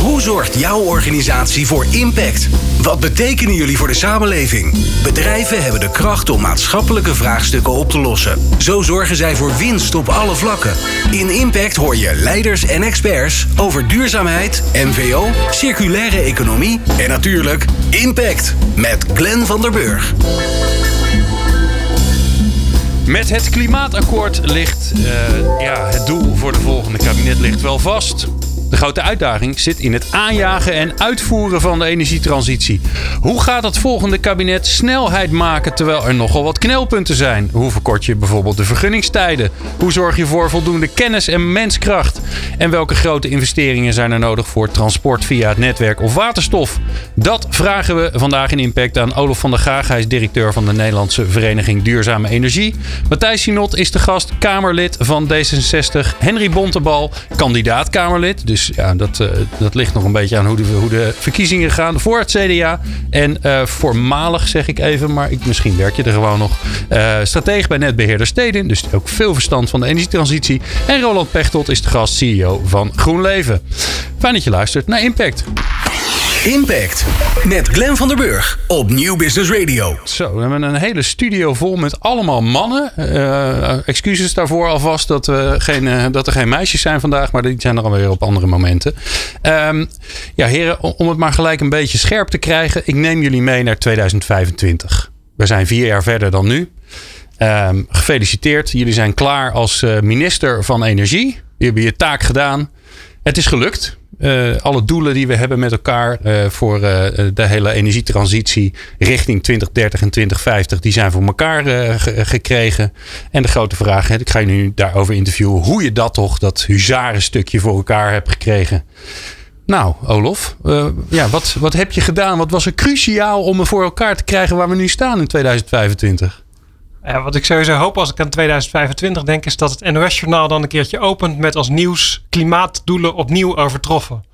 Hoe zorgt jouw organisatie voor impact? Wat betekenen jullie voor de samenleving? Bedrijven hebben de kracht om maatschappelijke vraagstukken op te lossen. Zo zorgen zij voor winst op alle vlakken. In Impact hoor je leiders en experts over duurzaamheid, MVO, circulaire economie en natuurlijk Impact met Glenn van der Burg. Met het klimaatakkoord ligt uh, ja, het doel voor de volgende kabinet ligt wel vast. De grote uitdaging zit in het aanjagen en uitvoeren van de energietransitie. Hoe gaat het volgende kabinet snelheid maken terwijl er nogal wat knelpunten zijn? Hoe verkort je bijvoorbeeld de vergunningstijden? Hoe zorg je voor voldoende kennis en menskracht? En welke grote investeringen zijn er nodig voor transport via het netwerk of waterstof? Dat vragen we vandaag in Impact aan Olof van der Graag. Hij is directeur van de Nederlandse Vereniging Duurzame Energie. Matthijs Sinot is de gast, Kamerlid van D66. Henry Bontebal, kandidaat Kamerlid. Dus ja, dat, uh, dat ligt nog een beetje aan hoe de, hoe de verkiezingen gaan voor het CDA. En uh, voormalig zeg ik even, maar ik, misschien werk je er gewoon nog. Uh, stratege bij netbeheerder Stedin, dus ook veel verstand van de energietransitie. En Roland Pechtold is de gast, CEO van GroenLeven. Fijn dat je luistert naar Impact. Impact met Glenn van der Burg op Nieuw Business Radio. Zo, we hebben een hele studio vol met allemaal mannen. Uh, excuses daarvoor alvast dat, we geen, uh, dat er geen meisjes zijn vandaag, maar die zijn er alweer op andere momenten. Um, ja, heren, om het maar gelijk een beetje scherp te krijgen, ik neem jullie mee naar 2025. We zijn vier jaar verder dan nu. Um, gefeliciteerd, jullie zijn klaar als uh, minister van Energie. Jullie hebben je taak gedaan. Het is gelukt. Uh, alle doelen die we hebben met elkaar uh, voor uh, de hele energietransitie richting 2030 en 2050, die zijn voor elkaar gekregen. En de grote vraag, ik ga je nu daarover interviewen, hoe je dat toch, dat huzarenstukje voor elkaar hebt gekregen. Nou, Olof, ja, wat, wat heb je gedaan? Wat was er cruciaal om er voor elkaar te krijgen waar we nu staan in 2025? Ja, wat ik sowieso hoop als ik aan 2025 denk, is dat het NOS-journaal dan een keertje opent met als nieuws klimaatdoelen opnieuw overtroffen.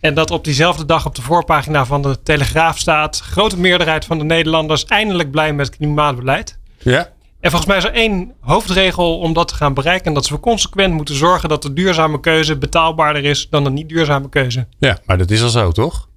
En dat op diezelfde dag op de voorpagina van de Telegraaf staat: grote meerderheid van de Nederlanders eindelijk blij met het klimaatbeleid. Ja. En volgens mij is er één hoofdregel om dat te gaan bereiken. En dat we consequent moeten zorgen dat de duurzame keuze betaalbaarder is dan de niet duurzame keuze. Ja, maar dat is al zo, toch?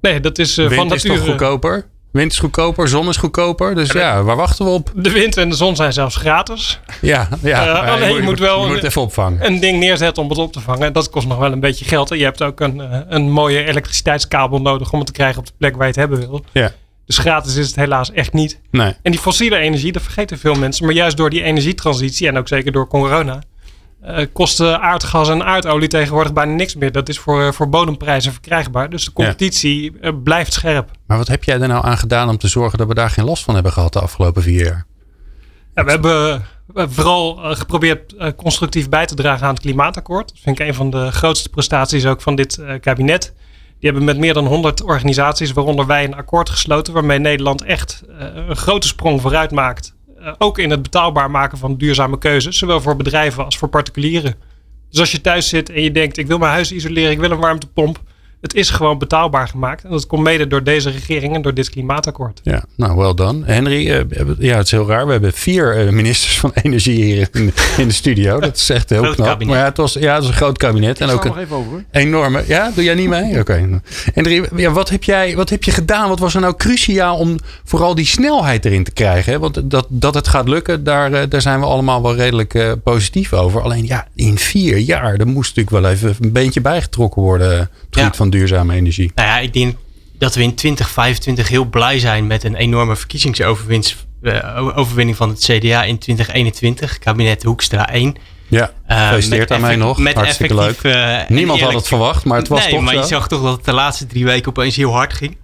Nee, dat is uh, van is toch goedkoper? Wind is goedkoper, zon is goedkoper. Dus ja, ja, waar wachten we op? De wind en de zon zijn zelfs gratis. Ja, ja. Uh, alleen je, je, moet wel je moet het even opvangen. een ding neerzetten om het op te vangen. Dat kost nog wel een beetje geld. En je hebt ook een, een mooie elektriciteitskabel nodig om het te krijgen op de plek waar je het hebben wil. Ja. Dus gratis is het helaas echt niet. Nee. En die fossiele energie, dat vergeten veel mensen. Maar juist door die energietransitie en ook zeker door corona... Uh, kosten aardgas en aardolie tegenwoordig bijna niks meer. Dat is voor, voor bodemprijzen verkrijgbaar. Dus de competitie ja. uh, blijft scherp. Maar wat heb jij er nou aan gedaan om te zorgen dat we daar geen last van hebben gehad de afgelopen vier jaar? Ja, we hebben vooral geprobeerd constructief bij te dragen aan het klimaatakkoord. Dat vind ik een van de grootste prestaties ook van dit kabinet. Die hebben met meer dan 100 organisaties, waaronder wij, een akkoord gesloten. waarmee Nederland echt een grote sprong vooruit maakt ook in het betaalbaar maken van duurzame keuzes, zowel voor bedrijven als voor particulieren. Dus als je thuis zit en je denkt: ik wil mijn huis isoleren, ik wil een warmtepomp. Het is gewoon betaalbaar gemaakt. En dat komt mede door deze regering en door dit klimaatakkoord. Ja, nou, wel dan. Henry, uh, ja, het is heel raar. We hebben vier uh, ministers van Energie hier in, in, de studio. Dat is echt heel groot knap. Kabinet. Maar ja, het was, ja, het was een groot kabinet. En ook een even over. hoor. enorme... Ja, doe jij niet mee? Oké. Okay. Henry, ja, wat, heb jij, wat heb je gedaan? Wat was er nou cruciaal om vooral die snelheid erin te krijgen? Hè? Want dat, dat het gaat lukken, daar, uh, daar zijn we allemaal wel redelijk uh, positief over. Alleen ja, in vier jaar, er moest natuurlijk wel even een beentje bijgetrokken worden. Het Ja. van duurzame energie. Nou ja, ik denk dat we in 2025 heel blij zijn met een enorme verkiezingsoverwinning van het CDA in 2021. Kabinet Hoekstra 1. Ja, Uh, gefeliciteerd met aan mij nog. Met Hartstikke leuk. uh, en Niemand had het verwacht, maar het was nee, toch maar zo. je zag toch dat het de laatste drie weken opeens heel hard ging.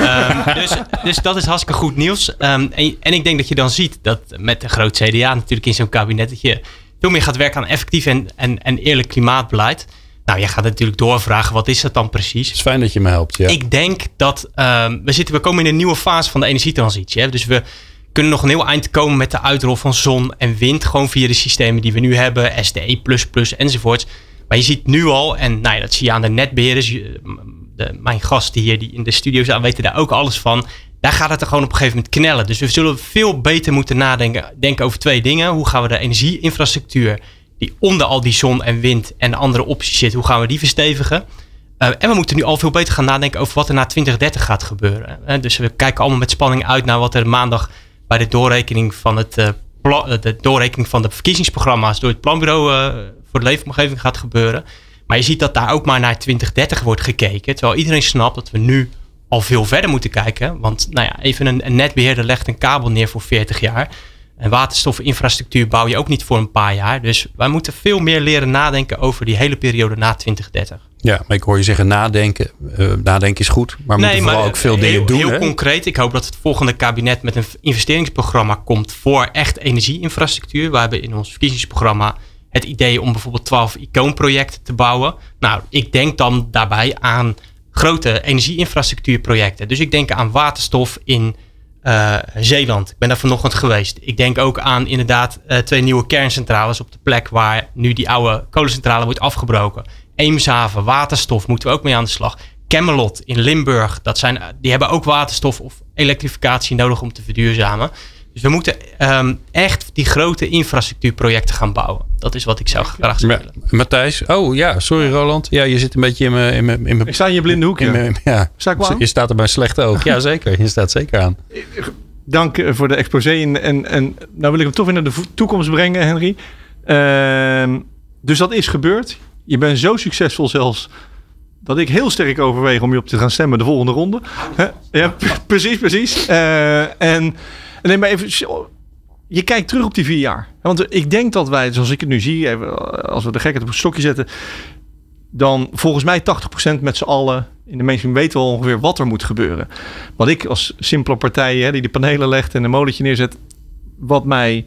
um, dus, dus dat is hartstikke goed nieuws. Um, en, en ik denk dat je dan ziet dat met een groot CDA natuurlijk in zo'n kabinet... dat je veel meer gaat werken aan effectief en, en, en eerlijk klimaatbeleid. Nou, jij gaat natuurlijk doorvragen, wat is dat dan precies? Het is fijn dat je me helpt. Ja. Ik denk dat um, we, zitten, we komen in een nieuwe fase van de energietransitie. Hè? Dus we kunnen nog een heel eind komen met de uitrol van zon en wind. Gewoon via de systemen die we nu hebben, SDE, enzovoorts. Maar je ziet nu al, en nou ja, dat zie je aan de netbeheerders. De, mijn gasten hier die in de studio staan weten daar ook alles van. Daar gaat het er gewoon op een gegeven moment knellen. Dus we zullen veel beter moeten nadenken denken over twee dingen. Hoe gaan we de energieinfrastructuur die onder al die zon en wind en andere opties zit, hoe gaan we die verstevigen? Uh, en we moeten nu al veel beter gaan nadenken over wat er na 2030 gaat gebeuren. Uh, dus we kijken allemaal met spanning uit naar wat er maandag bij de doorrekening van, het, uh, de, doorrekening van de verkiezingsprogramma's door het Planbureau voor de Leefomgeving gaat gebeuren. Maar je ziet dat daar ook maar naar 2030 wordt gekeken. Terwijl iedereen snapt dat we nu al veel verder moeten kijken. Want nou ja, even een netbeheerder legt een kabel neer voor 40 jaar. En waterstofinfrastructuur bouw je ook niet voor een paar jaar. Dus wij moeten veel meer leren nadenken over die hele periode na 2030. Ja, maar ik hoor je zeggen nadenken. Uh, nadenken is goed, maar we nee, moeten vooral ook veel dingen doen. Heel concreet, ik hoop dat het volgende kabinet met een investeringsprogramma komt voor echt energieinfrastructuur. We hebben in ons verkiezingsprogramma het idee om bijvoorbeeld 12 icoonprojecten te bouwen. Nou, ik denk dan daarbij aan grote energieinfrastructuurprojecten. Dus ik denk aan waterstof in uh, Zeeland. Ik ben daar vanochtend geweest. Ik denk ook aan inderdaad uh, twee nieuwe kerncentrales op de plek waar nu die oude kolencentrale wordt afgebroken. Eemshaven, waterstof, moeten we ook mee aan de slag. Camelot in Limburg, dat zijn, die hebben ook waterstof of elektrificatie nodig om te verduurzamen. Dus we moeten um, echt die grote infrastructuurprojecten gaan bouwen. Dat is wat ik zou graag willen. Matthijs, oh ja, sorry Roland. Ja, je zit een beetje in mijn... In mijn, in mijn ik sta in je blinde hoekje. In ja, sta ik Je staat er bij slechte oog. Ja, zeker. Je staat zeker aan. Dank eh, voor de exposé. En, en, en nou wil ik hem toch weer naar de toekomst brengen, Henry. Uh, dus dat is gebeurd. Je bent zo succesvol zelfs dat ik heel sterk overweeg om je op te gaan stemmen de volgende ronde. Ja, precies, precies. Uh, en neem maar even. Je kijkt terug op die vier jaar. Want ik denk dat wij, zoals ik het nu zie, even, als we de gekheid op een stokje zetten, dan volgens mij 80% met z'n allen in de mainstream weten we ongeveer wat er moet gebeuren. Wat ik als simpele partij hè, die de panelen legt en een molentje neerzet, wat mij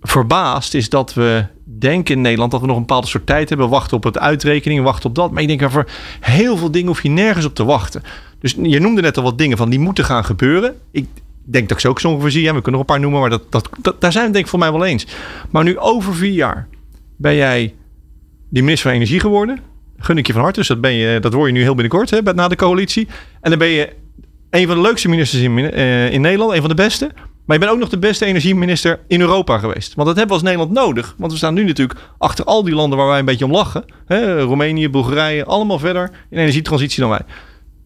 verbaast is dat we denken in Nederland dat we nog een bepaalde soort tijd hebben. Wachten op het uitrekening, wachten op dat. Maar ik denk over heel veel dingen hoef je nergens op te wachten. Dus je noemde net al wat dingen van die moeten gaan gebeuren. Ik, denk dat ik ze ook zo ongeveer zie. We kunnen nog een paar noemen, maar dat, dat, daar zijn we denk ik voor mij wel eens. Maar nu over vier jaar ben jij die minister van Energie geworden. Gun ik je van harte. Dus dat, ben je, dat word je nu heel binnenkort hè, na de coalitie. En dan ben je een van de leukste ministers in, uh, in Nederland. Een van de beste. Maar je bent ook nog de beste energieminister in Europa geweest. Want dat hebben we als Nederland nodig. Want we staan nu natuurlijk achter al die landen waar wij een beetje om lachen. Hè? Roemenië, Bulgarije, allemaal verder in energietransitie dan wij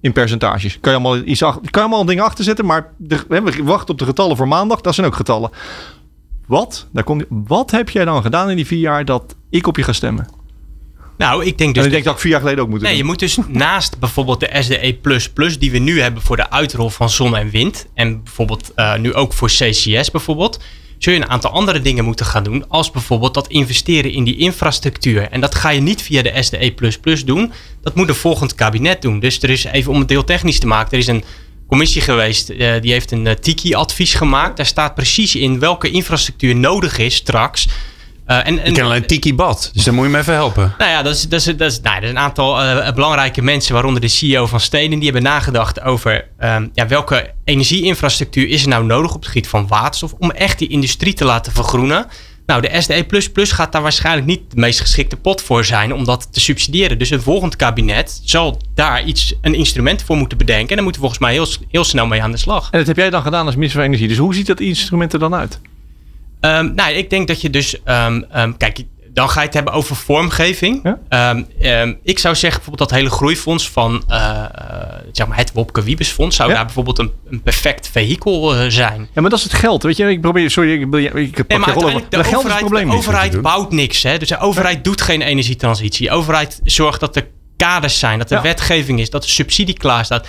in percentages. Kan je allemaal, iets kan je allemaal dingen achter zetten, maar de, we wachten op de getallen voor maandag. Dat zijn ook getallen. Wat? Daar komt, wat heb jij dan gedaan in die vier jaar dat ik op je ga stemmen? Nou, ik denk dus. En ik denk dat ik vier jaar geleden ook moet nee, doen. je moet dus naast bijvoorbeeld de SDE die we nu hebben voor de uitrol van zon en wind. En bijvoorbeeld uh, nu ook voor CCS bijvoorbeeld zul je een aantal andere dingen moeten gaan doen. Als bijvoorbeeld dat investeren in die infrastructuur. En dat ga je niet via de SDE doen. Dat moet een volgend kabinet doen. Dus er is even om het deel technisch te maken. Er is een commissie geweest. Uh, die heeft een uh, TIKI-advies gemaakt. Daar staat precies in welke infrastructuur nodig is straks uh, en, en, ik ken alleen Tiki Bad, dus dan moet je me even helpen. Nou ja, dat is, dat is, dat is, nou, dat is een aantal uh, belangrijke mensen, waaronder de CEO van Stenen, die hebben nagedacht over um, ja, welke energieinfrastructuur is er nou nodig op het gebied van waterstof om echt die industrie te laten vergroenen. Nou, de SDE gaat daar waarschijnlijk niet de meest geschikte pot voor zijn om dat te subsidiëren. Dus een volgend kabinet zal daar iets, een instrument voor moeten bedenken. En daar moeten we volgens mij heel, heel snel mee aan de slag. En dat heb jij dan gedaan als minister van Energie. Dus hoe ziet dat instrument er dan uit? Um, nou, ik denk dat je dus. Um, um, kijk, dan ga je het hebben over vormgeving. ik zou zeggen, bijvoorbeeld dat hele groeifonds van uh, zeg maar het Wopke Wiebesfonds zou daar bijvoorbeeld een, een perfect vehikel uh, zijn. Ja, maar dat is het geld. Weet je, ik probeer. Sorry, ik, ik, ik nee, maar uiteindelijk, de, overheid, is probleem de overheid bouwt niks. Hè? Dus de overheid doet geen energietransitie. De overheid zorgt dat er kaders zijn, dat er wetgeving is, dat er subsidie klaar staat.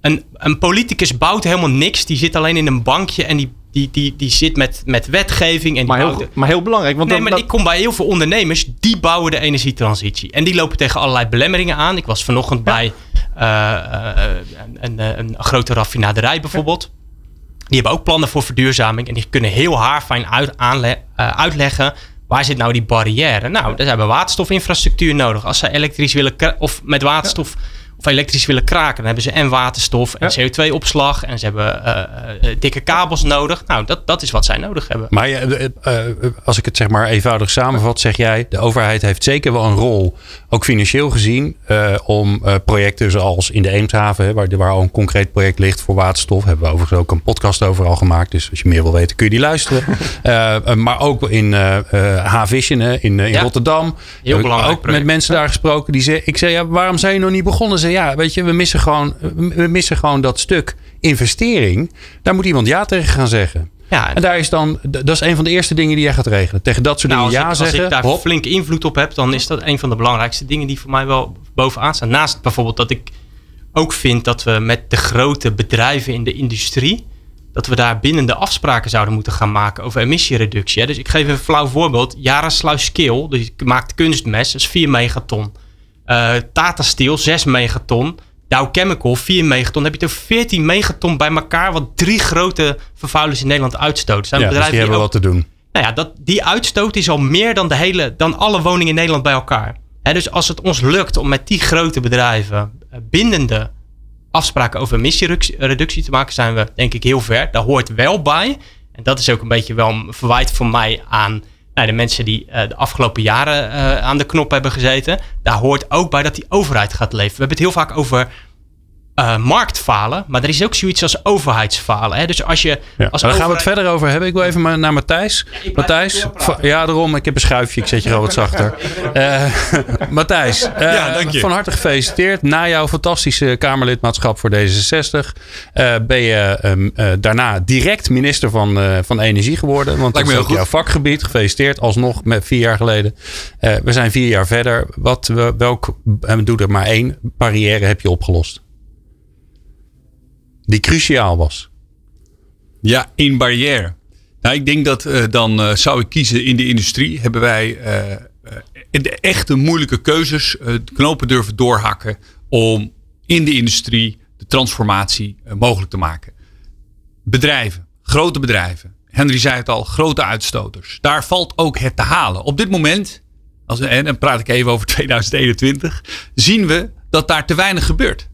Een, een politicus bouwt helemaal niks. Die zit alleen in een bankje en die die, die, die zit met, met wetgeving. En maar, heel, maar heel belangrijk. Want nee, maar ik kom bij heel veel ondernemers, die bouwen de energietransitie. En die lopen tegen allerlei belemmeringen aan. Ik was vanochtend bij uh, een, een, een, grote raffinaderij bijvoorbeeld. Die hebben ook plannen voor verduurzaming. En die kunnen heel haarfijn uit, aanle, uh, uitleggen waar zit nou die barrière? Nou, daar hebben waterstofinfrastructuur nodig. Als ze elektrisch willen of met waterstof of elektrisch willen kraken, dan hebben ze en waterstof en CO2-opslag en ze hebben eh, eh, dikke kabels nodig. Nou, dat, dat is wat zij nodig hebben. Maar eh, eh, als ik het zeg maar eenvoudig samenvat, zeg jij, de overheid heeft zeker wel een rol, ook financieel gezien, eh, om eh, projecten zoals in de Eemshaven, waar, waar al een concreet project ligt voor waterstof, hebben we overigens ook een podcast over al gemaakt. Dus als je meer wil weten, kun je die luisteren. Eh, eh, maar ook in eh eh, Havision, hè, in, eh, in Ja. Rotterdam. Heel belangrijk Ook met mensen daar gesproken. Die zei, ik zei, ja, waarom zijn je nog niet begonnen? Ze ja, weet je, we missen gewoon, we missen gewoon dat stuk investering. Daar moet iemand ja tegen gaan zeggen. Ja, En daar is dan, dat is een van de eerste dingen die jij gaat regelen. Tegen dat soort Nou, als, ik, ja als zeggen. ik daar hop. flink invloed op heb, dan is dat een van de belangrijkste dingen die voor mij wel bovenaan staan. Naast bijvoorbeeld dat ik ook vind dat we met de grote bedrijven in de industrie, dat we daar bindende afspraken zouden moeten gaan maken over emissiereductie. Dus ik geef een flauw voorbeeld. Yara Sluis Keel, die maakt kunstmest, dat is 4 megaton. Eh, Tata Steel, 6 megaton. Dow Chemical, 4 megaton. Dan heb je toch 14 megaton bij elkaar, wat drie grote vervuilers in Nederland uitstoten. Zijn Ja, dus bedrijven die hebben ook- wat te doen. nou ja, dat, die uitstoot is al meer dan, de hele, dan alle woningen in Nederland bij elkaar. Dus als het ons lukt om met die grote bedrijven eh, bindende afspraken over emissiereductie te maken, zijn we denk ik heel ver. Daar hoort wel bij. En dat is ook een beetje wel een verwijt van mij aan nou, de mensen die eh, de afgelopen jaren eh, aan de knop hebben gezeten. Daar hoort ook bij dat die overheid gaat leven. We hebben het heel vaak over eh, marktfalen, maar er is ook zoiets als overheidsfalen. Hè? Dus als je Ja. als Daar gaan we het verder over hebben. Ik wil even maar naar Matthijs. blijf Matthijs, ja, daarom. Ik heb een schuifje. Ik zet je gewoon wat zachter. Eh, Matthijs, eh, Ja, van harte gefeliciteerd. Na jouw fantastische Kamerlidmaatschap voor D66 eh, ben je ehm, eh, daarna direct minister van, eh, van Energie geworden. Want dat Lijkt me is heel ook goed. jouw vakgebied. Gefeliciteerd, alsnog met vier jaar geleden. Eh, we zijn vier jaar verder. Wat, we- welk, en doe er maar één, barrière heb je opgelost? Die cruciaal was. Ja, één barrière. Nou, ik denk dat eh, dan eh, zou ik kiezen in de industrie. Hebben wij eh, de echte moeilijke keuzes, knopen durven doorhakken om in de industrie de transformatie mogelijk te maken. Bedrijven, grote bedrijven. Henry zei het al, grote uitstoters. Daar valt ook het te halen. Op dit moment, als, en dan praat ik even over 2021, zien we dat daar te weinig gebeurt.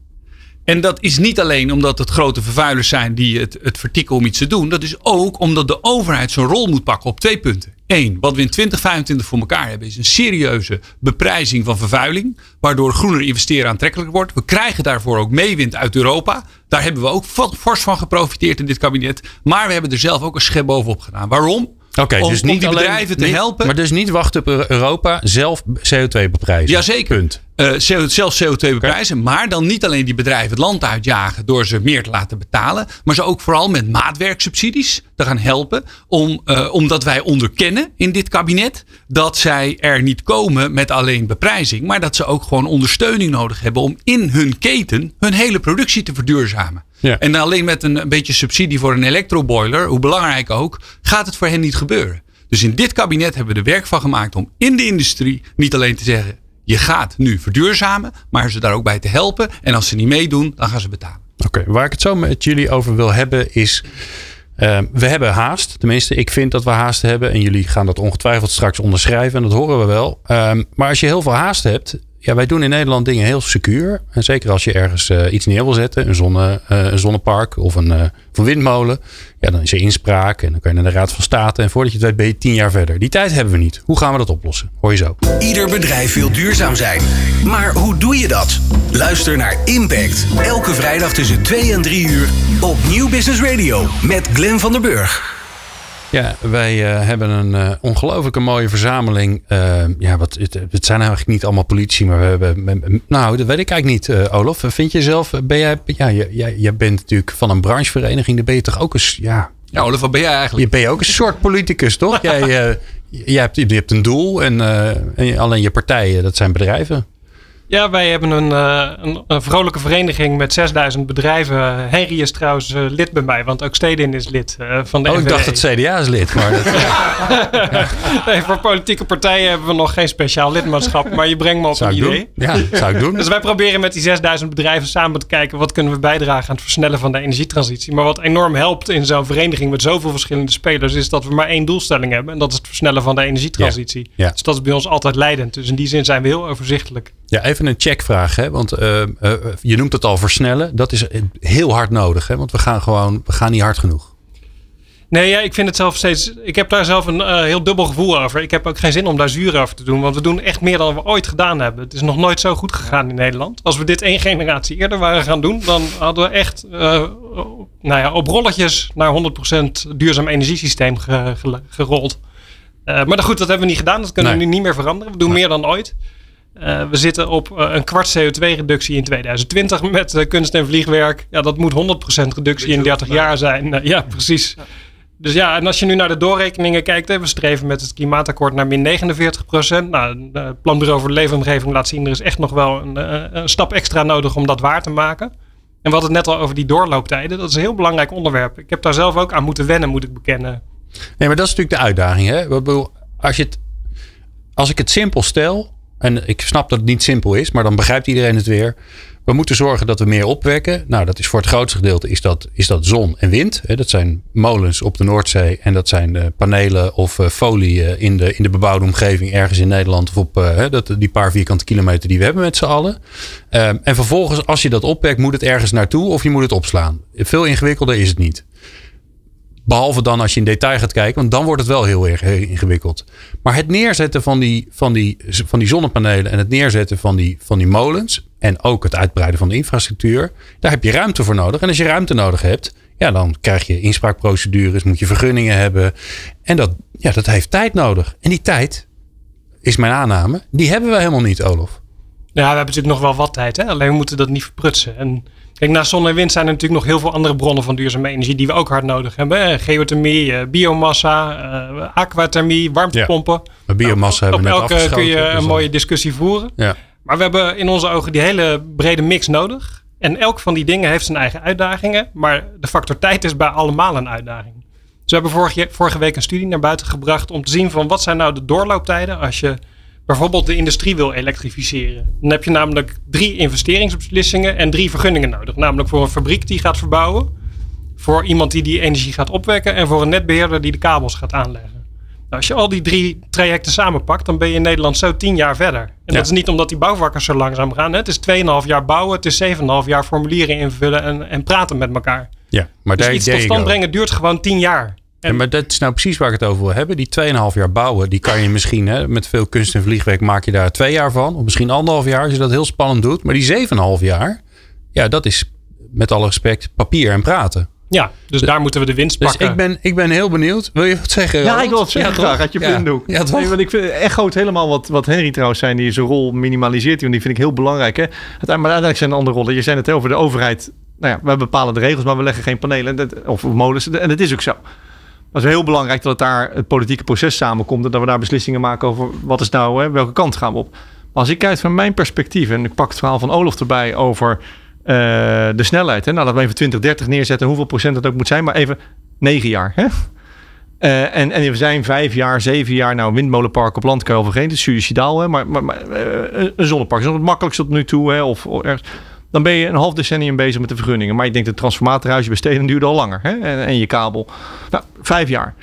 En dat is niet alleen omdat het grote vervuilers zijn die het, het vertikken om iets te doen. Dat is ook omdat de overheid zijn rol moet pakken op twee punten. Eén, wat we in 2025 voor elkaar hebben is een serieuze beprijzing van vervuiling. Waardoor groener investeren aantrekkelijker wordt. We krijgen daarvoor ook meewind uit Europa. Daar hebben we ook fors van geprofiteerd in dit kabinet. Maar we hebben er zelf ook een schep bovenop gedaan. Waarom? Oké, om, dus niet die alleen- bedrijven te helpen. Maar dus niet wachten op Euro- Europa zelf CO2 beprijzen. Jazeker. Punt. Eh, CO zelfs CO2 beprijzen. Maar dan niet alleen die bedrijven het land uitjagen door ze meer te laten betalen. Maar ze ook vooral met maatwerksubsidies te gaan helpen. Om, eh, omdat wij onderkennen in dit kabinet dat zij er niet komen met alleen beprijzing. Maar dat ze ook gewoon ondersteuning nodig hebben om in hun keten hun hele productie te verduurzamen. Ja. En alleen met een, een beetje subsidie voor een elektroboiler, hoe belangrijk ook, gaat het voor hen niet gebeuren. Dus in dit kabinet hebben we er werk van gemaakt om in de industrie niet alleen te zeggen: je gaat nu verduurzamen, maar ze daar ook bij te helpen. En als ze niet meedoen, dan gaan ze betalen. Oké, waar ik het zo met jullie over wil hebben is. eh, we hebben haast. Tenminste, ik vind dat we haast hebben. En jullie gaan dat ongetwijfeld straks onderschrijven. En dat horen we wel. Ehm, maar als je heel veel haast hebt. Ja, wij doen in Nederland dingen heel secuur. En zeker als je ergens eh, iets neer wil zetten. Een, zonne, eh, een zonnepark of een, eh, of een windmolen. Ja, dan is er inspraak. En dan kan je naar de Raad van State. En voordat je het weet ben je tien jaar verder. Die tijd hebben we niet. Hoe gaan we dat oplossen? Hoor je zo. Ieder bedrijf wil duurzaam zijn. Maar hoe doe je dat? Luister naar Impact. Elke vrijdag tussen 2 en 3 uur op Nieuw Business Radio met Glenn van der Burg. Ja, wij eh, hebben een eh ongelooflijke mooie verzameling. Eh, ja, wat, het, het zijn eigenlijk niet allemaal politici, maar we hebben. Nou, dat weet ik eigenlijk niet, Olaf. Vind je zelf, ben jij, ja, jij, jij, bent natuurlijk van een branchevereniging, dan ben je toch ook eens, ja, Ja, Olaf, wat ben jij eigenlijk? je ben je ook een soort politicus, toch? jij, jij hebt, je hebt een doel en, en alleen je partijen, dat zijn bedrijven. Ja, wij hebben een, eh, een, een vrolijke vereniging met 6000 bedrijven. Henry is trouwens eh, lid bij mij, want ook Stedin is lid eh, van de Oh, ik NVD. dacht dat CDA is lid, maar dat, Nee, voor politieke partijen hebben we nog geen speciaal lidmaatschap, maar je brengt me op zou een idee. doen. Ja, zou ik doen. Dus wij proberen met die 6000 bedrijven samen te kijken wat kunnen we bijdragen aan het versnellen van de energietransitie. Maar wat enorm helpt in zo'n vereniging met zoveel verschillende spelers is dat we maar één doelstelling hebben. En dat is het versnellen van de energietransitie. Ja, ja. Dus dat is bij ons altijd leidend. Dus in die zin zijn we heel overzichtelijk. Ja, even een checkvraag. Hè? Want uh, uh, je noemt het al versnellen. Dat is heel hard nodig. Hè? Want we gaan gewoon we gaan niet hard genoeg. Nee, ja, ik vind het zelf steeds. Ik heb daar zelf een uh, heel dubbel gevoel over. Ik heb ook geen zin om daar zuur over te doen. Want we doen echt meer dan we ooit gedaan hebben. Het is nog nooit zo goed gegaan in Nederland. Als we dit één generatie eerder waren gaan doen, dan hadden we echt uh, nou ja, op rolletjes naar 100% duurzaam energiesysteem ge, ge, gerold. Uh, maar goed, dat hebben we niet gedaan. Dat kunnen nee. we nu niet meer veranderen. We doen nee. meer dan ooit. Uh, we zitten op uh, een kwart CO2-reductie in 2020 met uh, kunst en vliegwerk. Ja, dat moet 100% reductie in 30 jaar zijn. ja, precies. Ja. Dus ja, en als je nu naar de doorrekeningen kijkt, hè, we streven met het klimaatakkoord naar min 49 procent. Nou, het Planbureau voor de Leefomgeving laat zien, er is echt nog wel een, een, stap extra nodig om dat waar te maken. En we hadden het net al over die doorlooptijden. Dat is een heel belangrijk onderwerp. Ik heb daar zelf ook aan moeten wennen, moet ik bekennen. Nee, maar dat is natuurlijk de uitdaging. Hè? Als, je het, als ik het simpel stel, en ik snap dat het niet simpel is, maar dan begrijpt iedereen het weer. We moeten zorgen dat we meer opwekken. Nou, dat is voor het grootste gedeelte is dat, is dat zon en wind. Dat zijn molens op de Noordzee en dat zijn panelen of folie in de, in de bebouwde omgeving ergens in Nederland of op dat, die paar vierkante kilometer die we hebben met z'n allen. En vervolgens, als je dat opwekt, moet het ergens naartoe of je moet het opslaan. Veel ingewikkelder is het niet. Behalve dan als je in detail gaat kijken, want dan wordt het wel heel erg ingewikkeld. Maar het neerzetten van die, van die, van die zonnepanelen en het neerzetten van die, van die molens. En ook het uitbreiden van de infrastructuur. Daar heb je ruimte voor nodig. En als je ruimte nodig hebt, ja, dan krijg je inspraakprocedures, moet je vergunningen hebben. En dat, ja, dat heeft tijd nodig. En die tijd, is mijn aanname, die hebben we helemaal niet, Olof. Ja, we hebben natuurlijk nog wel wat tijd. Hè? Alleen we moeten dat niet verprutsen. En Kijk, naast zon en wind zijn er natuurlijk nog heel veel andere bronnen van duurzame energie die we ook hard nodig hebben. Geothermie, biomassa, uh, aquathermie, warmtepompen. Ja, maar biomassa nou, hebben we net Op elke kun je een mooie discussie voeren. Ja. Maar we hebben in onze ogen die hele brede mix nodig. En elk van die dingen heeft zijn eigen uitdagingen. Maar de factor tijd is bij allemaal een uitdaging. Dus we hebben vorige, vorige week een studie naar buiten gebracht om te zien van wat zijn nou de doorlooptijden als je bijvoorbeeld de industrie wil elektrificeren. Dan heb je namelijk drie investeringsbeslissingen en drie vergunningen nodig. Namelijk voor een fabriek die gaat verbouwen, voor iemand die die energie gaat opwekken en voor een netbeheerder die de kabels gaat aanleggen. Nou, als je al die drie trajecten samenpakt, dan ben je in Nederland zo tien jaar verder. En Ja. dat is niet omdat die bouwvakkers zo langzaam gaan. Hè. Het is 2,5 jaar bouwen, het is 7,5 jaar formulieren invullen en, en praten met elkaar. Ja, maar Dus daar iets tot stand brengen duurt gewoon 10 jaar. Ja, maar dat is nou precies waar ik het over wil hebben. Die 2,5 jaar bouwen, die kan je misschien hè, met veel kunst en vliegwerk maak je daar twee jaar van. Of misschien anderhalf jaar als je dat heel spannend doet. Maar die 7,5 jaar, ja, dat is met alle respect papier en praten. Ja, dus daar moeten we de winst Dus pakken. ik ben, ik ben heel benieuwd. Wil je wat zeggen? Ja, Ronald? ik wil het zeggen Ja, graag uit je Ja. blinddoek. Ja, toch? Nee, want ik vind echoot helemaal wat, wat Henry trouwens zei. Die zijn rol minimaliseert. Want die vind ik heel belangrijk. Hè? Uiteindelijk- Maar uiteindelijk zijn er andere rollen. Je zei het over de overheid. Nou ja, wij bepalen de regels, maar we leggen geen panelen en dat- of molens. En dat is ook zo. Het is heel belangrijk dat daar het politieke proces samenkomt. En dat we daar beslissingen maken over wat is nou, hè, welke kant gaan we op. Maar als ik kijk van mijn perspectief. En ik pak het verhaal van Olof erbij over eh, de snelheid. Hè? Nou, dat we even 20, 30 neerzetten. Hoeveel procent het ook moet zijn. Maar even 9 jaar. Hè? Eh, en, en we zijn vijf jaar, zeven jaar, nou, windmolenpark op land kan je vergeten, het is suicidaal, hè, maar, maar, maar eh, een zonnepark is nog het makkelijkste tot nu toe, hè, of, of ergens. Dan ben je een half decennium bezig met de vergunningen. Maar ik denk dat het transformatorhuisje besteden duurde al langer, hè, en, en je kabel. Nou, vijf jaar.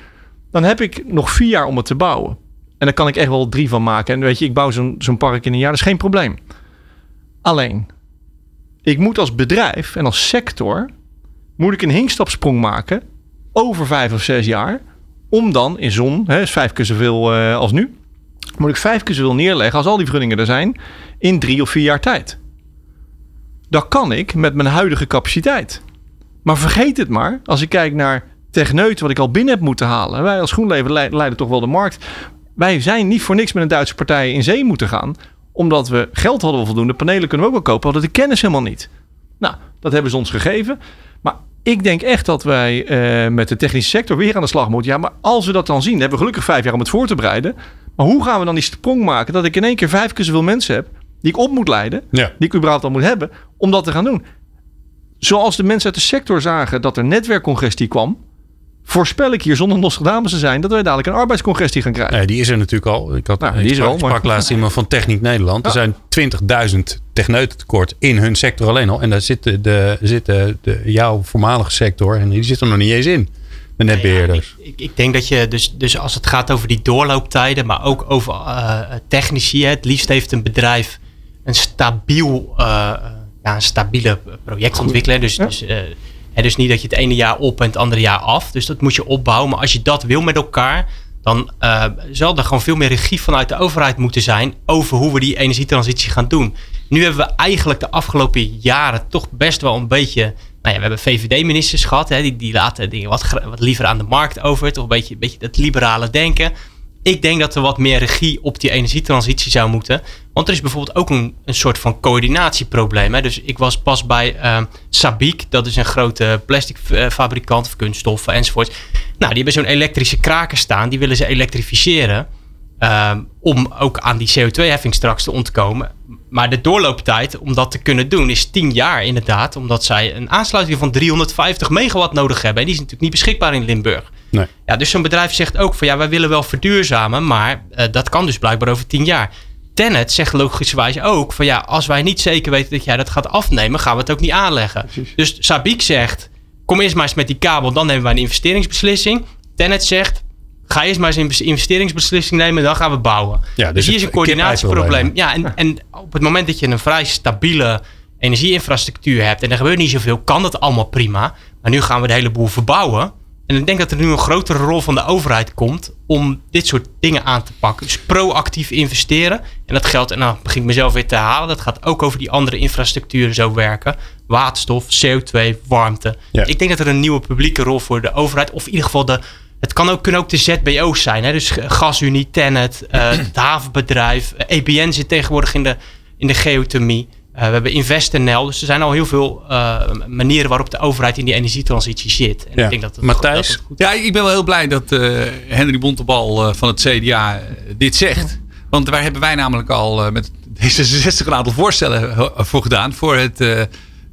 Dan heb ik nog vier jaar om het te bouwen. En daar kan ik echt wel drie van maken. En weet je, ik bouw zo'n zo'n park in een jaar, dat is geen probleem. Alleen, ik moet als bedrijf en als sector, moet ik een hinkstapsprong maken over vijf of zes jaar om dan in zon, hè, is vijf keer zoveel eh, als nu, moet ik vijf keer zoveel neerleggen als al die vergunningen er zijn in drie of vier jaar tijd. Dat kan ik met mijn huidige capaciteit. Maar vergeet het maar, als ik kijk naar techneut wat ik al binnen heb moeten halen. Wij als GroenLeven lei- leiden toch wel de markt. Wij zijn niet voor niks met een Duitse partij in zee moeten gaan. Omdat we geld hadden we voldoende, panelen kunnen we ook wel kopen, hadden de kennis helemaal niet. Nou, dat hebben ze ons gegeven. Maar ik denk echt dat wij eh, met de technische sector weer aan de slag moeten. Ja, maar als we dat dan zien, dan hebben we gelukkig vijf jaar om het voor te bereiden. Maar hoe gaan we dan die sprong maken dat ik in één keer vijf keer zoveel mensen heb die ik op moet leiden, Ja. die ik überhaupt al moet hebben, om dat te gaan doen? Zoals de mensen uit de sector zagen dat er netwerkcongestie kwam, voorspel ik hier zonder Nostradamus te zijn dat wij dadelijk een arbeidscongestie gaan krijgen. Nee, die is er natuurlijk al. Ik, had, Nou, die is er sprak, al, maar- sprak laatst iemand van Techniek Nederland. Er zijn 20.000 techneuten tekort in hun sector alleen al. En daar zitten de, zitten de, jouw voormalige sector en die zit er nog niet eens in. De netbeheerders. Ik, ik denk dat je dus, dus als het gaat over die doorlooptijden, maar ook over eh, technici. hè, Het liefst heeft een bedrijf een stabiel, eh, ja, een stabiele project ontwikkelen. Dus, dus, eh, hè, dus niet dat je het ene jaar op en het andere jaar af. Dus dat moet je opbouwen. Maar als je dat wil met elkaar, dan eh, zal er gewoon veel meer regie vanuit de overheid moeten zijn over hoe we die energietransitie gaan doen. Nu hebben we eigenlijk de afgelopen jaren toch best wel een beetje. Nou ja, we hebben VVD-ministers gehad, hè, die, die laten dingen wat, wat liever aan de markt over. Toch een beetje, een beetje dat liberale denken. Ik denk dat er wat meer regie op die energietransitie zou moeten. Want er is bijvoorbeeld ook een, een soort van coördinatieprobleem. Hè. Dus ik was pas bij eh Sabic, dat is een grote plasticfabrikant of kunststoffen enzovoort. Nou, die hebben zo'n elektrische kraker staan, die willen ze elektrificeren. ehm, om ook aan die CO2-heffing straks te ontkomen. Maar de doorlooptijd om dat te kunnen doen is 10 jaar inderdaad. Omdat zij een aansluiting van 350 megawatt nodig hebben. En die is natuurlijk niet beschikbaar in Limburg. Nee. Ja, dus zo'n bedrijf zegt ook van ja, wij willen wel verduurzamen, maar eh, dat kan dus blijkbaar over 10 jaar. Tenet zegt logischerwijs ook van ja, als wij niet zeker weten dat jij dat gaat afnemen, gaan we het ook niet aanleggen. Precies. Dus Sabiek zegt, kom eerst maar eens met die kabel, dan nemen wij een investeringsbeslissing. Tenet zegt, ga eerst maar eens een bes- investeringsbeslissing nemen, dan gaan we bouwen. Ja, dus, dus hier is een coördinatieprobleem. Ja, en, en op het moment dat je een vrij stabiele energieinfrastructuur hebt en er gebeurt niet zoveel, kan dat allemaal prima. Maar nu gaan we de hele boel verbouwen. En ik denk dat er nu een grotere rol van de overheid komt om dit soort dingen aan te pakken. Dus proactief investeren. En dat geldt, en nou begin ik mezelf weer te herhalen, dat gaat ook over die andere infrastructuren zo werken. Waterstof, CO2, warmte. Ja. Ik denk dat er een nieuwe publieke rol voor de overheid, of in ieder geval de. Het kan ook, kunnen ook de ZBO's zijn. Hè? Dus GasUnie, Tennet, eh, het havenbedrijf. eh, EBN zit tegenwoordig in de, in de geothermie. Eh, we hebben InvestNL. Dus er zijn al heel veel eh, manieren waarop de overheid in die energietransitie zit. En Ja. ik denk dat het, Matthijs? dat het goed Ja, ik ben wel heel blij dat eh, Henry Bontebal eh, van het CDA dit zegt. Want daar hebben wij namelijk al eh, met D66 een aantal voorstellen voor gedaan. Voor het, eh,